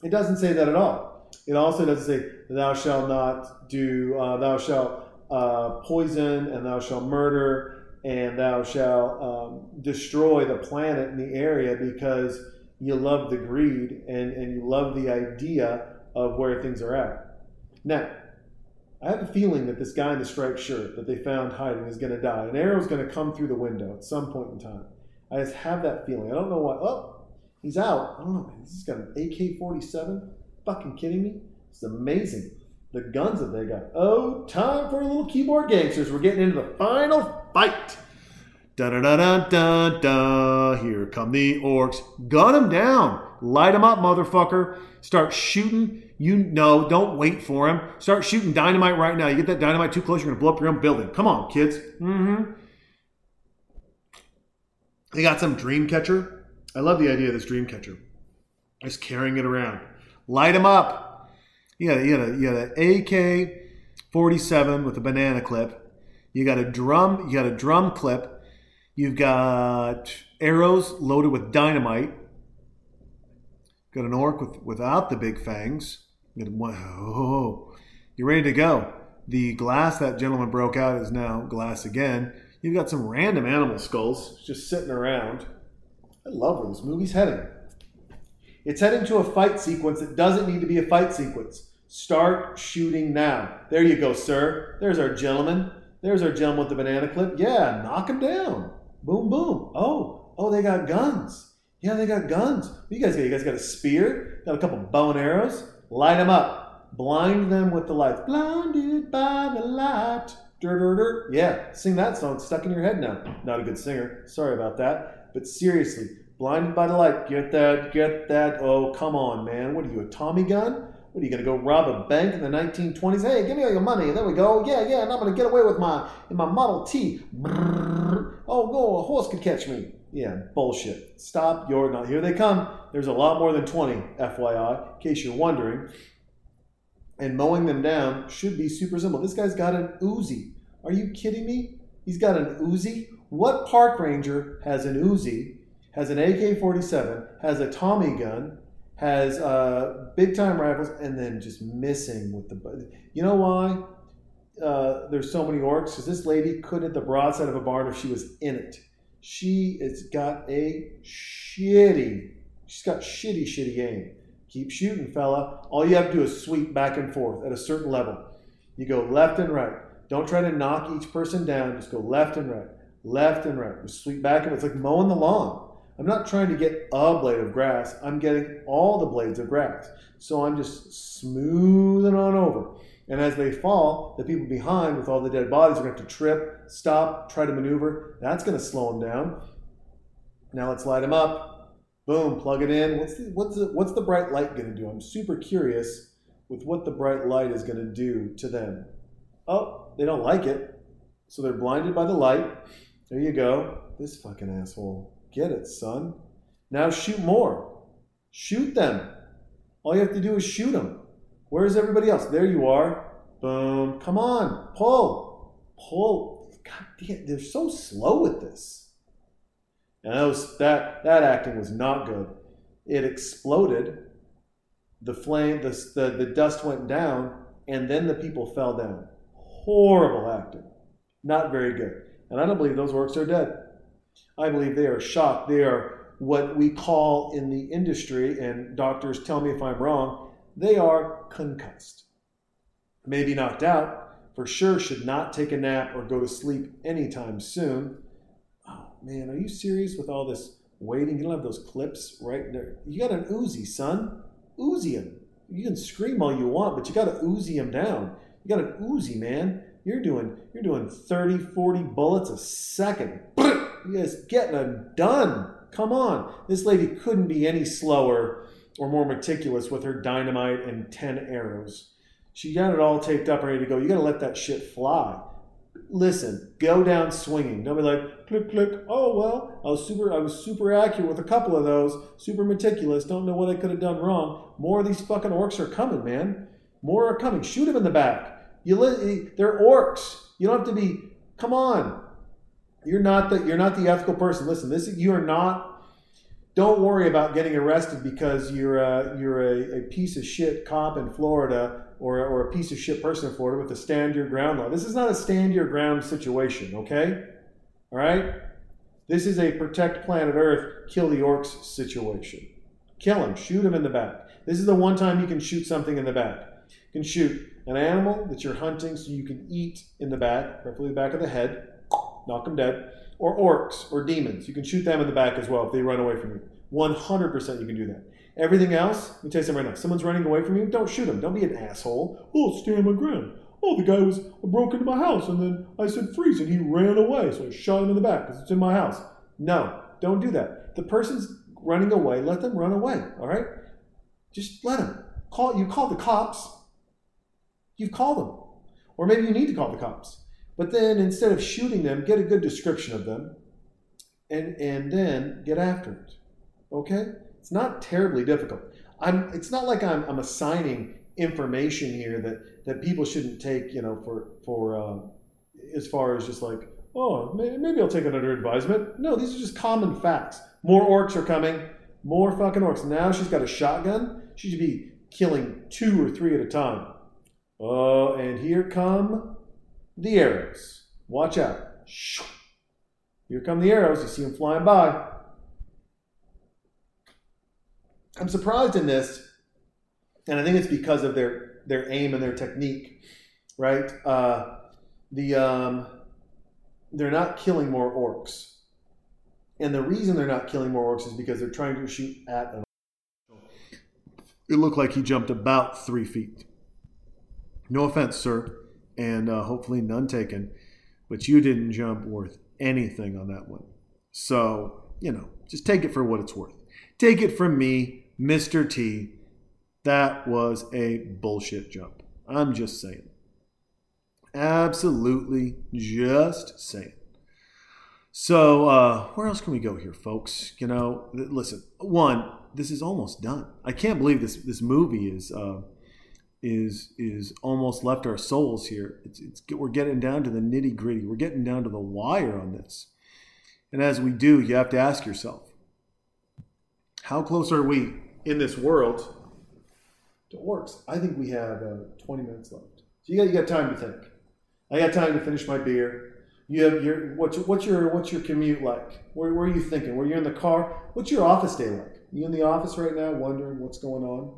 It doesn't say that at all. It also doesn't say thou shalt not do, uh, thou shalt uh, poison and thou shalt murder and thou shalt um, destroy the planet and the area because you love the greed and, and you love the idea of where things are at. Now, I have a feeling that this guy in the striped shirt that they found hiding is going to die. An arrow is going to come through the window at some point in time. I just have that feeling. I don't know why. Oh, he's out. I don't know. He's got an AK 47. Fucking kidding me? It's amazing. The guns that they got. Oh, time for a little keyboard gangsters. We're getting into the final fight. Da da da da da da. Here come the orcs. Gun them down. Light them up, motherfucker. Start shooting. You know, don't wait for him. Start shooting dynamite right now. You get that dynamite too close, you're going to blow up your own building. Come on, kids. Mm-hmm. They got some dream catcher. I love the idea of this dream catcher. Just carrying it around. Light him up. Yeah, you got, a, you got an AK 47 with a banana clip. You got a drum. You got a drum clip. You've got arrows loaded with dynamite. Got an orc with, without the big fangs. Whoa. You're ready to go. The glass that gentleman broke out is now glass again. You've got some random animal skulls just sitting around. I love where this movie's heading. It's heading to a fight sequence that doesn't need to be a fight sequence. Start shooting now. There you go, sir. There's our gentleman. There's our gentleman with the banana clip. Yeah, knock him down. Boom, boom. Oh, oh, they got guns. Yeah, they got guns. What you guys got? You guys got a spear? Got a couple bow and arrows? Light them up. Blind them with the lights. Blinded by the light. Dur, dur, dur. Yeah, sing that song. It's stuck in your head now. Not a good singer. Sorry about that. But seriously, blinded by the light. Get that, get that. Oh, come on, man. What are you, a Tommy gun? What are you going to go rob a bank in the 1920s? Hey, give me all your money. There we go. Yeah, yeah, and I'm going to get away with my in my Model T. Brrr. Oh, no, a horse could catch me. Yeah, bullshit. Stop your not. Here they come. There's a lot more than 20, FYI, in case you're wondering. And mowing them down should be super simple. This guy's got an Uzi. Are you kidding me? He's got an Uzi. What park ranger has an Uzi, has an AK 47, has a Tommy gun, has uh, big time rifles, and then just missing with the. You know why? Uh, there's so many orcs because this lady couldn't hit the broadside of a barn if she was in it. She has got a shitty, she's got shitty, shitty aim. Keep shooting, fella. All you have to do is sweep back and forth at a certain level. You go left and right. Don't try to knock each person down. Just go left and right, left and right. Just sweep back and it's like mowing the lawn. I'm not trying to get a blade of grass. I'm getting all the blades of grass. So I'm just smoothing on over. And as they fall, the people behind with all the dead bodies are going to have to trip, stop, try to maneuver. That's going to slow them down. Now let's light them up. Boom, plug it in. What's the, what's the, what's the bright light going to do? I'm super curious with what the bright light is going to do to them. Oh, they don't like it. So they're blinded by the light. There you go. This fucking asshole. Get it, son. Now shoot more. Shoot them. All you have to do is shoot them. Where's everybody else? There you are. Boom. Come on. Pull. Pull. God damn, they're so slow with this. And that, was, that, that acting was not good. It exploded. The flame, the, the, the dust went down, and then the people fell down. Horrible acting. Not very good. And I don't believe those orcs are dead. I believe they are shocked. They are what we call in the industry, and doctors tell me if I'm wrong, they are concussed. Maybe knocked out, for sure should not take a nap or go to sleep anytime soon. Oh man, are you serious with all this waiting? You don't have those clips right there. You got an Uzi, son. Uzi him. You can scream all you want, but you got to Uzi him down. You got an Uzi, man. You're doing you're doing 30, 40 bullets a second. You guys getting them done. Come on. This lady couldn't be any slower or more meticulous with her dynamite and 10 arrows. She got it all taped up, ready to go. You got to let that shit fly. Listen, go down swinging. Don't be like click click. Oh well, I was super. I was super accurate with a couple of those. Super meticulous. Don't know what I could have done wrong. More of these fucking orcs are coming, man. More are coming. Shoot them in the back. You li- eh, they're orcs. You don't have to be. Come on. You're not the you're not the ethical person. Listen, this you are not. Don't worry about getting arrested because you're a, you're a, a piece of shit cop in Florida or, or a piece of shit person in Florida with a stand your ground law. This is not a stand your ground situation, okay? All right? This is a protect planet Earth, kill the orcs situation. Kill him, shoot him in the back. This is the one time you can shoot something in the back. You can shoot an animal that you're hunting so you can eat in the back, preferably the back of the head, knock them dead, or orcs or demons. You can shoot them in the back as well if they run away from you. 100% you can do that. Everything else, let me tell you something right now. Someone's running away from you, don't shoot them. Don't be an asshole. Oh, stand my ground. Oh, the guy was uh, broke into my house, and then I said freeze, and he ran away, so I shot him in the back because it's in my house. No, don't do that. The person's running away, let them run away. All right, just let them. Call you call the cops. You've called them, or maybe you need to call the cops. But then instead of shooting them, get a good description of them, and and then get after it. Okay, it's not terribly difficult. I'm. It's not like I'm. I'm assigning information here that that people shouldn't take. You know, for for uh, as far as just like oh maybe, I'll take it under advisement. No, these are just common facts. More orcs are coming. More fucking orcs. Now she's got a shotgun. She should be killing two or three at a time. Oh, and here come the arrows. Watch out. Here come the arrows. You see them flying by. I'm surprised in this, and I think it's because of their their aim and their technique, right? Uh, the um, they're not killing more orcs, and the reason they're not killing more orcs is because they're trying to shoot at an. It looked like he jumped about three feet. No offense, sir, and uh, hopefully none taken, but you didn't jump worth anything on that one. So you know, just take it for what it's worth. Take it from me, Mr. T, that was a bullshit jump. I'm just saying. Absolutely just saying. So, uh, where else can we go here, folks? You know, listen. One, this is almost done. I can't believe this this movie is uh, is is almost left our souls here. It's, it's we're getting down to the nitty gritty. We're getting down to the wire on this. And as we do, you have to ask yourself, how close are we in this world to orcs? I think we have uh, 20 minutes left. So you got, you got time to think. I got time to finish my beer. You have your what's what's your what's your commute like? Where, where are you thinking? Where you're in the car? What's your office day like? You in the office right now, wondering what's going on,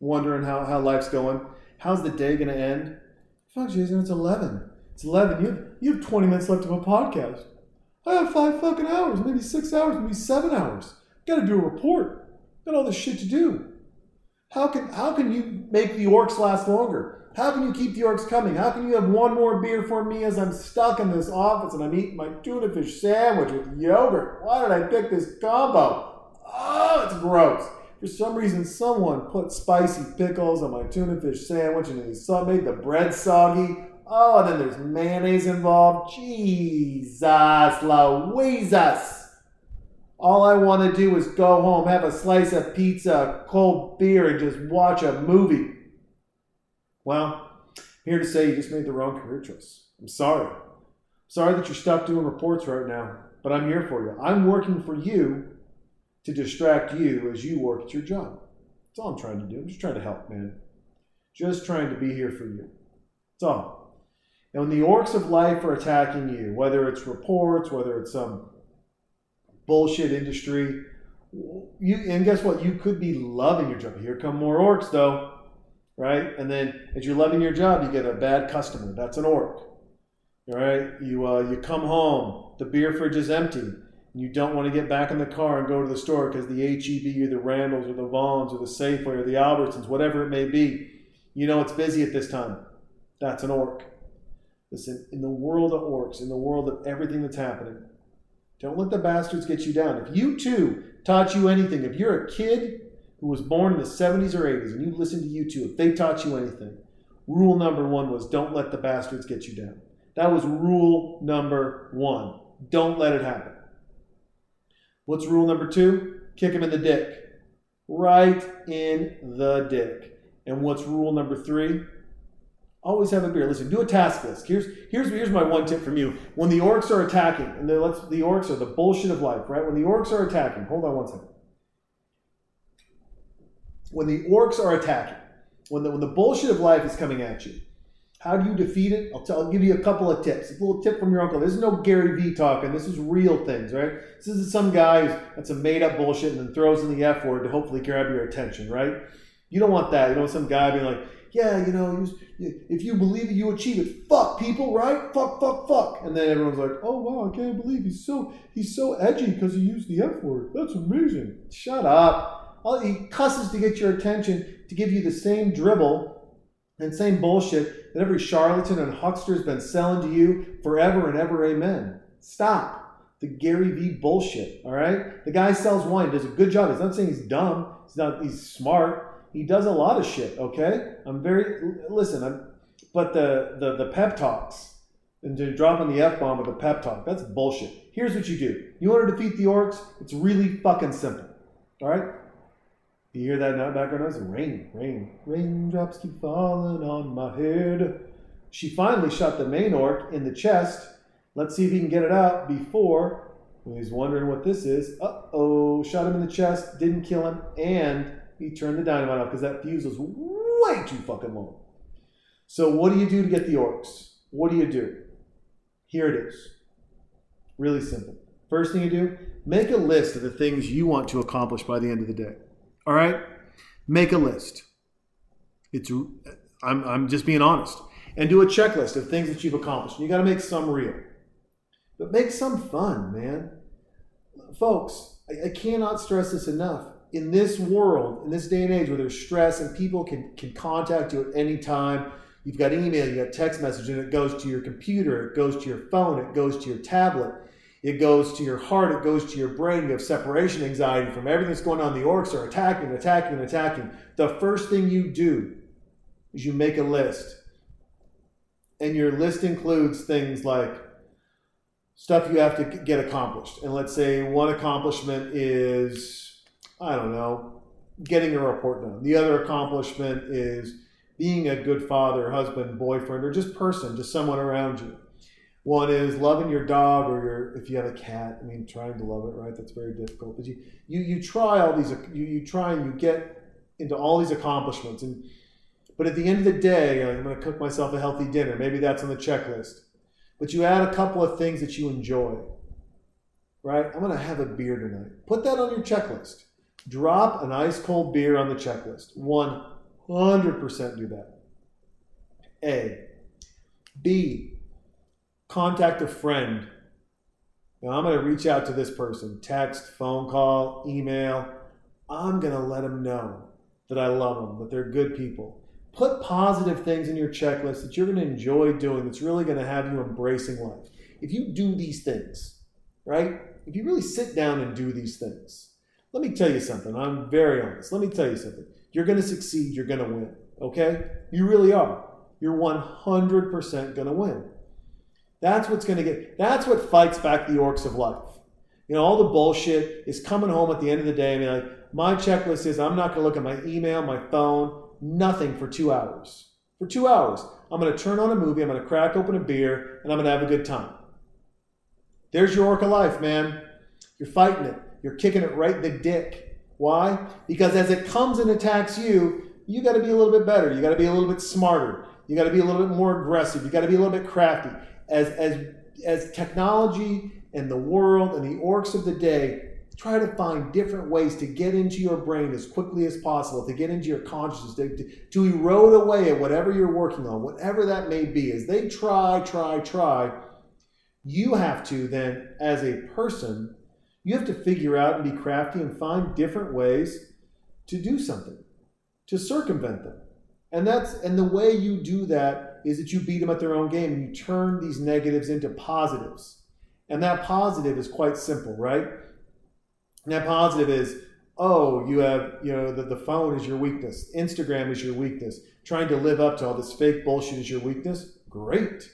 wondering how, how life's going. How's the day going to end? Fuck, Jason, it's eleven. It's eleven. You have, you have twenty minutes left of a podcast. I have five fucking hours, maybe six hours, maybe seven hours. Got to do a report. Got all this shit to do. How can how can you make the orcs last longer? How can you keep the orcs coming? How can you have one more beer for me as I'm stuck in this office and I'm eating my tuna fish sandwich with yogurt? Why did I pick this combo? Oh, it's gross. For some reason, someone put spicy pickles on my tuna fish sandwich and they saw- made the bread soggy. Oh, and then there's mayonnaise involved. Jesus Louises. All I want to do is go home, have a slice of pizza, cold beer, and just watch a movie. Well, here to say you just made the wrong career choice. I'm sorry. Sorry that you're stuck doing reports right now, but I'm here for you. I'm working for you to distract you as you work at your job. That's all I'm trying to do. I'm just trying to help, man. Just trying to be here for you. That's all. And when the orcs of life are attacking you, whether it's reports, whether it's some bullshit industry, you and guess what? You could be loving your job. Here come more orcs, though, right? And then as you're loving your job, you get a bad customer. That's an orc. All right. You uh, you come home, the beer fridge is empty. You don't want to get back in the car and go to the store because the HEB or the Randalls or the Vons or the Safeway or the Albertsons, whatever it may be, you know it's busy at this time. That's an orc. Listen, in the world of orcs, in the world of everything that's happening, don't let the bastards get you down. If U2 taught you anything, if you're a kid who was born in the 70s or 80s and you listen to U2, if they taught you anything, rule number one was don't let the bastards get you down. That was rule number one. Don't let it happen. What's rule number two? Kick him in the dick. Right in the dick. And what's rule number three? Always have a beer. Listen, do a task list. Here's here's here's my one tip from you. When the orcs are attacking, and the let's the orcs are the bullshit of life, right? When the orcs are attacking, hold on one second. When the orcs are attacking, when the when the bullshit of life is coming at you, how do you defeat it? I'll, tell, I'll give you a couple of tips. A little tip from your uncle. This is no Gary Vee talking. This is real things, right? This isn't some guy that's a made up bullshit and then throws in the F word to hopefully grab your attention, right? You don't want that. You don't want some guy being like, yeah, you know, if you believe it, you achieve it. Fuck people, right? Fuck, fuck, fuck. And then everyone's like, oh wow, I can't believe he's so he's so edgy because he used the F word. That's amazing. Shut up. He cusses to get your attention to give you the same dribble and same bullshit that every charlatan and huckster has been selling to you forever and ever. Amen. Stop the Gary Vee bullshit. All right, the guy sells wine, does a good job. He's not saying he's dumb. He's not. He's smart. He does a lot of shit. Okay, I'm very listen. I'm, but the the the pep talks and to drop on the f bomb with a pep talk, that's bullshit. Here's what you do. You want to defeat the orcs? It's really fucking simple. All right. You hear that background noise? Rain, rain, raindrops keep falling on my head. She finally shot the main orc in the chest. Let's see if he can get it out before. When he's wondering what this is. Uh oh, shot him in the chest, didn't kill him, and he turned the dynamite off because that fuse was way too fucking long. So, what do you do to get the orcs? What do you do? Here it is. Really simple. First thing you do, make a list of the things you want to accomplish by the end of the day. All right? Make a list. It's I'm, I'm just being honest. And do a checklist of things that you've accomplished. You got to make some real. But make some fun, man. Folks, I, I cannot stress this enough in this world, in this day and age where there's stress and people can, can contact you at any time, you've got email, you've got text message, and it goes to your computer, it goes to your phone, it goes to your tablet, it goes to your heart, it goes to your brain. You have separation anxiety from everything that's going on. The orcs are attacking, attacking, attacking. The first thing you do is you make a list. And your list includes things like stuff you have to get accomplished. And let's say one accomplishment is I don't know, getting a report done. The other accomplishment is being a good father, husband, boyfriend, or just person, just someone around you. One is loving your dog or your if you have a cat. I mean, trying to love it, right? That's very difficult. But you you you try all these you, you try and you get into all these accomplishments and but at the end of the day, I'm going to cook myself a healthy dinner. Maybe that's on the checklist. But you add a couple of things that you enjoy. Right? I'm going to have a beer tonight. Put that on your checklist. Drop an ice cold beer on the checklist. 100% do that. A. B. Contact a friend. Now I'm going to reach out to this person text, phone call, email. I'm going to let them know that I love them, that they're good people. Put positive things in your checklist that you're going to enjoy doing, that's really going to have you embracing life. If you do these things, right? If you really sit down and do these things, let me tell you something. I'm very honest. Let me tell you something. You're going to succeed. You're going to win. Okay? You really are. You're 100% going to win. That's what's going to get, that's what fights back the orcs of life. You know, all the bullshit is coming home at the end of the day and be like, my checklist is I'm not going to look at my email, my phone, nothing for two hours. For two hours. I'm going to turn on a movie, I'm going to crack open a beer, and I'm going to have a good time. There's your orca life, man. You're fighting it. You're kicking it right in the dick. Why? Because as it comes and attacks you, you got to be a little bit better. You got to be a little bit smarter. You got to be a little bit more aggressive. You got to be a little bit crafty. As as as technology and the world and the orcs of the day try to find different ways to get into your brain as quickly as possible, to get into your consciousness, to, to, to erode away at whatever you're working on, whatever that may be. As they try, try, try, you have to then, as a person, you have to figure out and be crafty and find different ways to do something, to circumvent them. And that's and the way you do that is that you beat them at their own game and you turn these negatives into positives. And that positive is quite simple, right? And that positive is, oh, you have, you know, the, the phone is your weakness, Instagram is your weakness, trying to live up to all this fake bullshit is your weakness. Great.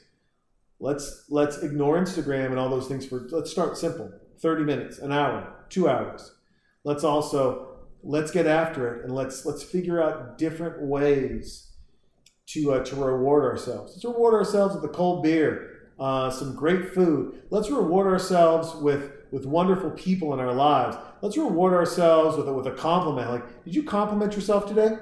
Let's let's ignore Instagram and all those things for let's start simple. 30 minutes, an hour, two hours. Let's also let's get after it and let's let's figure out different ways to uh, to reward ourselves. Let's reward ourselves with a cold beer, uh, some great food. Let's reward ourselves with with wonderful people in our lives. Let's reward ourselves with a, with a compliment. Like, did you compliment yourself today?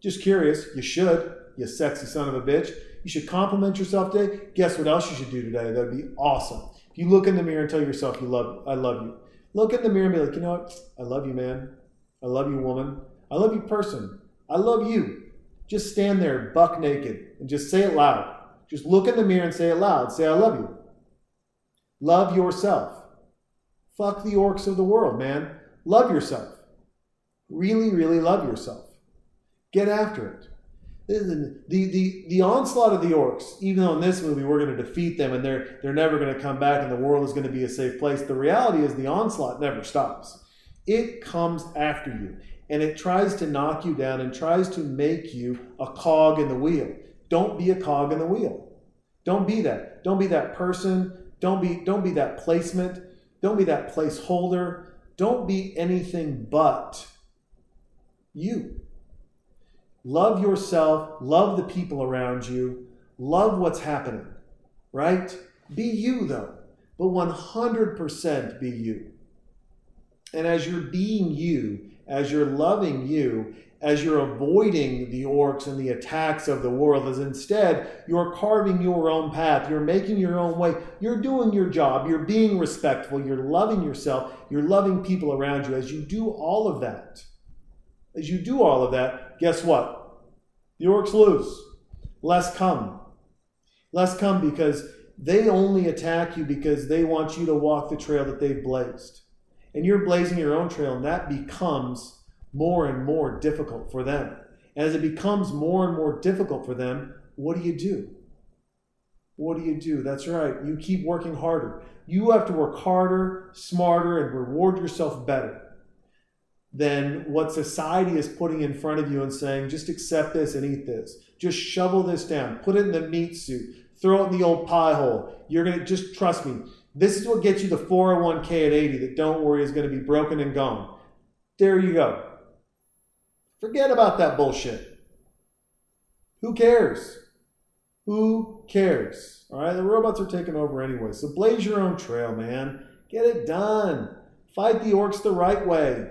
Just curious. You should. You sexy son of a bitch. You should compliment yourself today. Guess what else you should do today? That'd be awesome. If you look in the mirror and tell yourself you love, I love you. Look in the mirror and be like, you know what? I love you, man. I love you, woman. I love you, person. I love you. Just stand there, buck naked, and just say it loud. Just look in the mirror and say it loud. Say, I love you. Love yourself. Fuck the orcs of the world, man. Love yourself. Really, really love yourself. Get after it. The, the, the, onslaught of the orcs, even though in this movie we're going to defeat them and they're, they're never going to come back and the world is going to be a safe place, the reality is the onslaught never stops. It comes after you and it tries to knock you down and tries to make you a cog in the wheel. Don't be a cog in the wheel. Don't be that. Don't be that person. Don't be, don't be that placement. Don't be that placeholder. Don't be anything but you. Love yourself, love the people around you, love what's happening, right? Be you, though, but 100% be you. And as you're being you, as you're loving you, as you're avoiding the orcs and the attacks of the world, as instead you're carving your own path, you're making your own way, you're doing your job, you're being respectful, you're loving yourself, you're loving people around you. As you do all of that, as you do all of that, guess what? The orcs lose. Less come. Less come because they only attack you because they want you to walk the trail that they've blazed. And you're blazing your own trail, and that becomes more and more difficult for them. As it becomes more and more difficult for them, what do you do? What do you do? That's right. You keep working harder. You have to work harder, smarter, and reward yourself better than what society is putting in front of you and saying, just accept this and eat this. Just shovel this down. Put it in the meat suit. Throw it in the old pie hole. You're going to just trust me. This is what gets you the 401k at 80 that don't worry is going to be broken and gone. There you go. Forget about that bullshit. Who cares? Who cares? All right, the robots are taking over anyway. So blaze your own trail, man. Get it done. Fight the orcs the right way.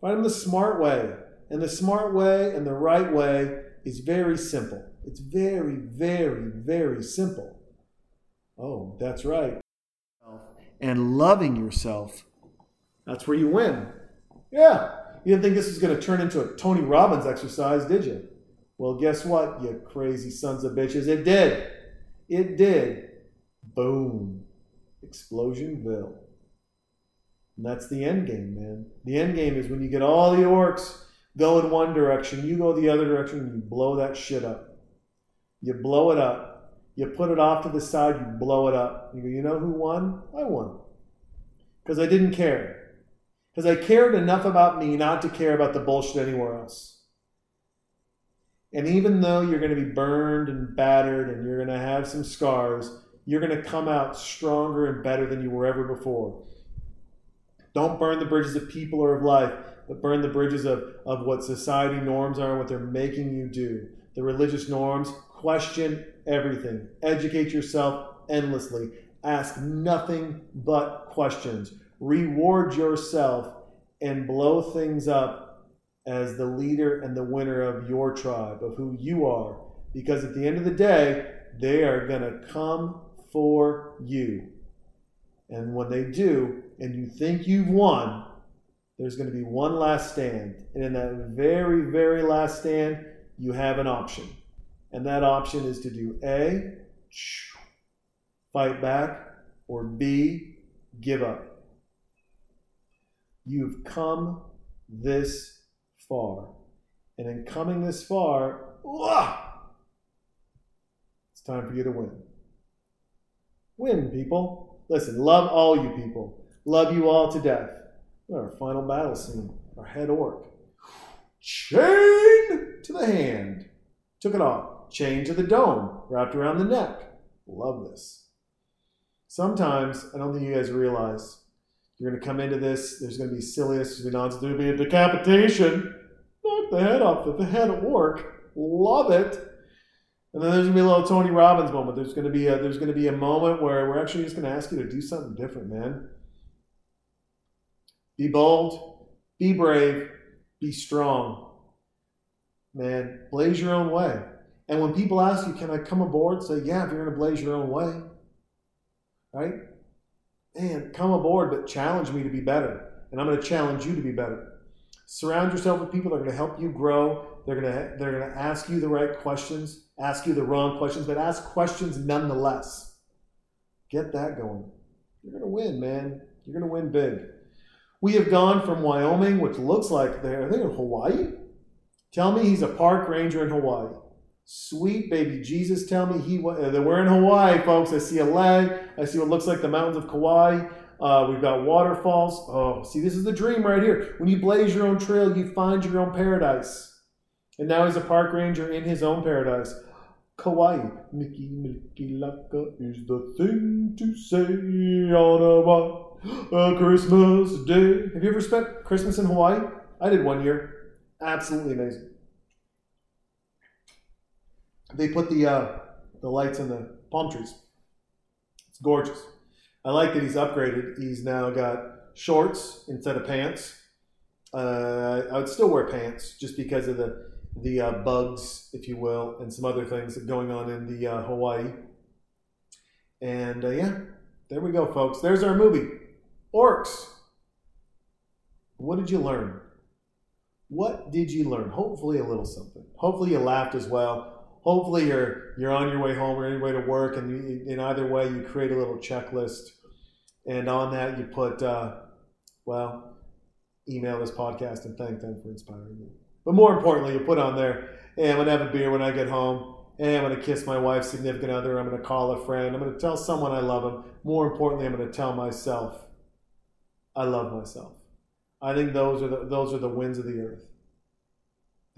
Fight them the smart way. And the smart way and the right way is very simple. It's very, very, very simple. Oh, that's right. And loving yourself. That's where you win. Yeah. You didn't think this was going to turn into a Tony Robbins exercise, did you? Well, guess what, you crazy sons of bitches? It did. It did. Boom. Explosionville. And that's the end game, man. The end game is when you get all the orcs go in one direction, you go the other direction, and you blow that shit up. You blow it up. You put it off to the side, you blow it up. You go, you know who won? I won. Because I didn't care. Because I cared enough about me not to care about the bullshit anywhere else. And even though you're going to be burned and battered and you're going to have some scars, you're going to come out stronger and better than you were ever before. Don't burn the bridges of people or of life, but burn the bridges of, of what society norms are and what they're making you do. The religious norms, question everything. Educate yourself endlessly. Ask nothing but questions. Reward yourself and blow things up as the leader and the winner of your tribe, of who you are. Because at the end of the day, they are going to come for you. And when they do, and you think you've won, there's going to be one last stand. And in that very, very last stand, you have an option. And that option is to do A, fight back, or B, give up. You've come this far. And in coming this far, it's time for you to win. Win, people. Listen, love all you people. Love you all to death. Our final battle scene, our head orc. Chain to the hand. Took it off. Chain to the dome, wrapped around the neck. Love this. Sometimes, I don't think you guys realize, you're going to come into this, there's going to be silliness, there's going to be a decapitation. Knock the head off the head orc. Love it. And then there's gonna be a little Tony Robbins moment. There's gonna be a there's gonna be a moment where we're actually just gonna ask you to do something different, man. Be bold, be brave, be strong. Man, blaze your own way. And when people ask you, can I come aboard? Say, yeah, if you're gonna blaze your own way. Right? Man, come aboard, but challenge me to be better. And I'm gonna challenge you to be better. Surround yourself with people that are gonna help you grow. They're gonna they're gonna ask you the right questions ask you the wrong questions, but ask questions nonetheless. Get that going. You're going to win, man. You're going to win big. We have gone from Wyoming, which looks like they're, think, in Hawaii. Tell me he's a park ranger in Hawaii. Sweet baby Jesus, tell me he uh, that we're in Hawaii, folks. I see a leg. I see what looks like the mountains of Kauai. Uh, we've got waterfalls. Oh, see, this is the dream right here. When you blaze your own trail, you find your own paradise. And now he's a park ranger in his own paradise. Kauai. Mickey Milky Laka is the thing to say on a, a Christmas day. Have you ever spent Christmas in Hawaii? I did one year. Absolutely amazing. They put the uh, the lights in the palm trees. It's gorgeous. I like that he's upgraded. He's now got shorts instead of pants. Uh, I would still wear pants just because of the the uh, bugs, if you will, and some other things going on in the uh, Hawaii. And uh, yeah, there we go, folks. There's our movie, Orcs. What did you learn? What did you learn? Hopefully, a little something. Hopefully, you laughed as well. Hopefully, you're you're on your way home or any way to work, and you, in either way, you create a little checklist, and on that, you put, uh, well, email this podcast and thank them for inspiring you. But more importantly, you put on there, hey, I'm to have a beer when I get home. Hey, I'm to kiss my wife's significant other. I'm to call a friend. I'm to tell someone I love them. More importantly, I'm to tell myself I love myself. I think those are the, those are the wins of the earth.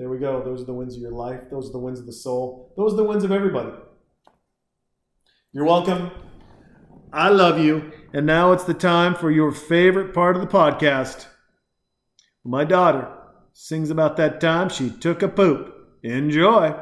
There we go. Those are the wins of your life. Those are the wins of the soul. Those are the wins of everybody. You're welcome. I love you. And now it's the time for your favorite part of the podcast. My daughter sings about that time she took a poop. Enjoy.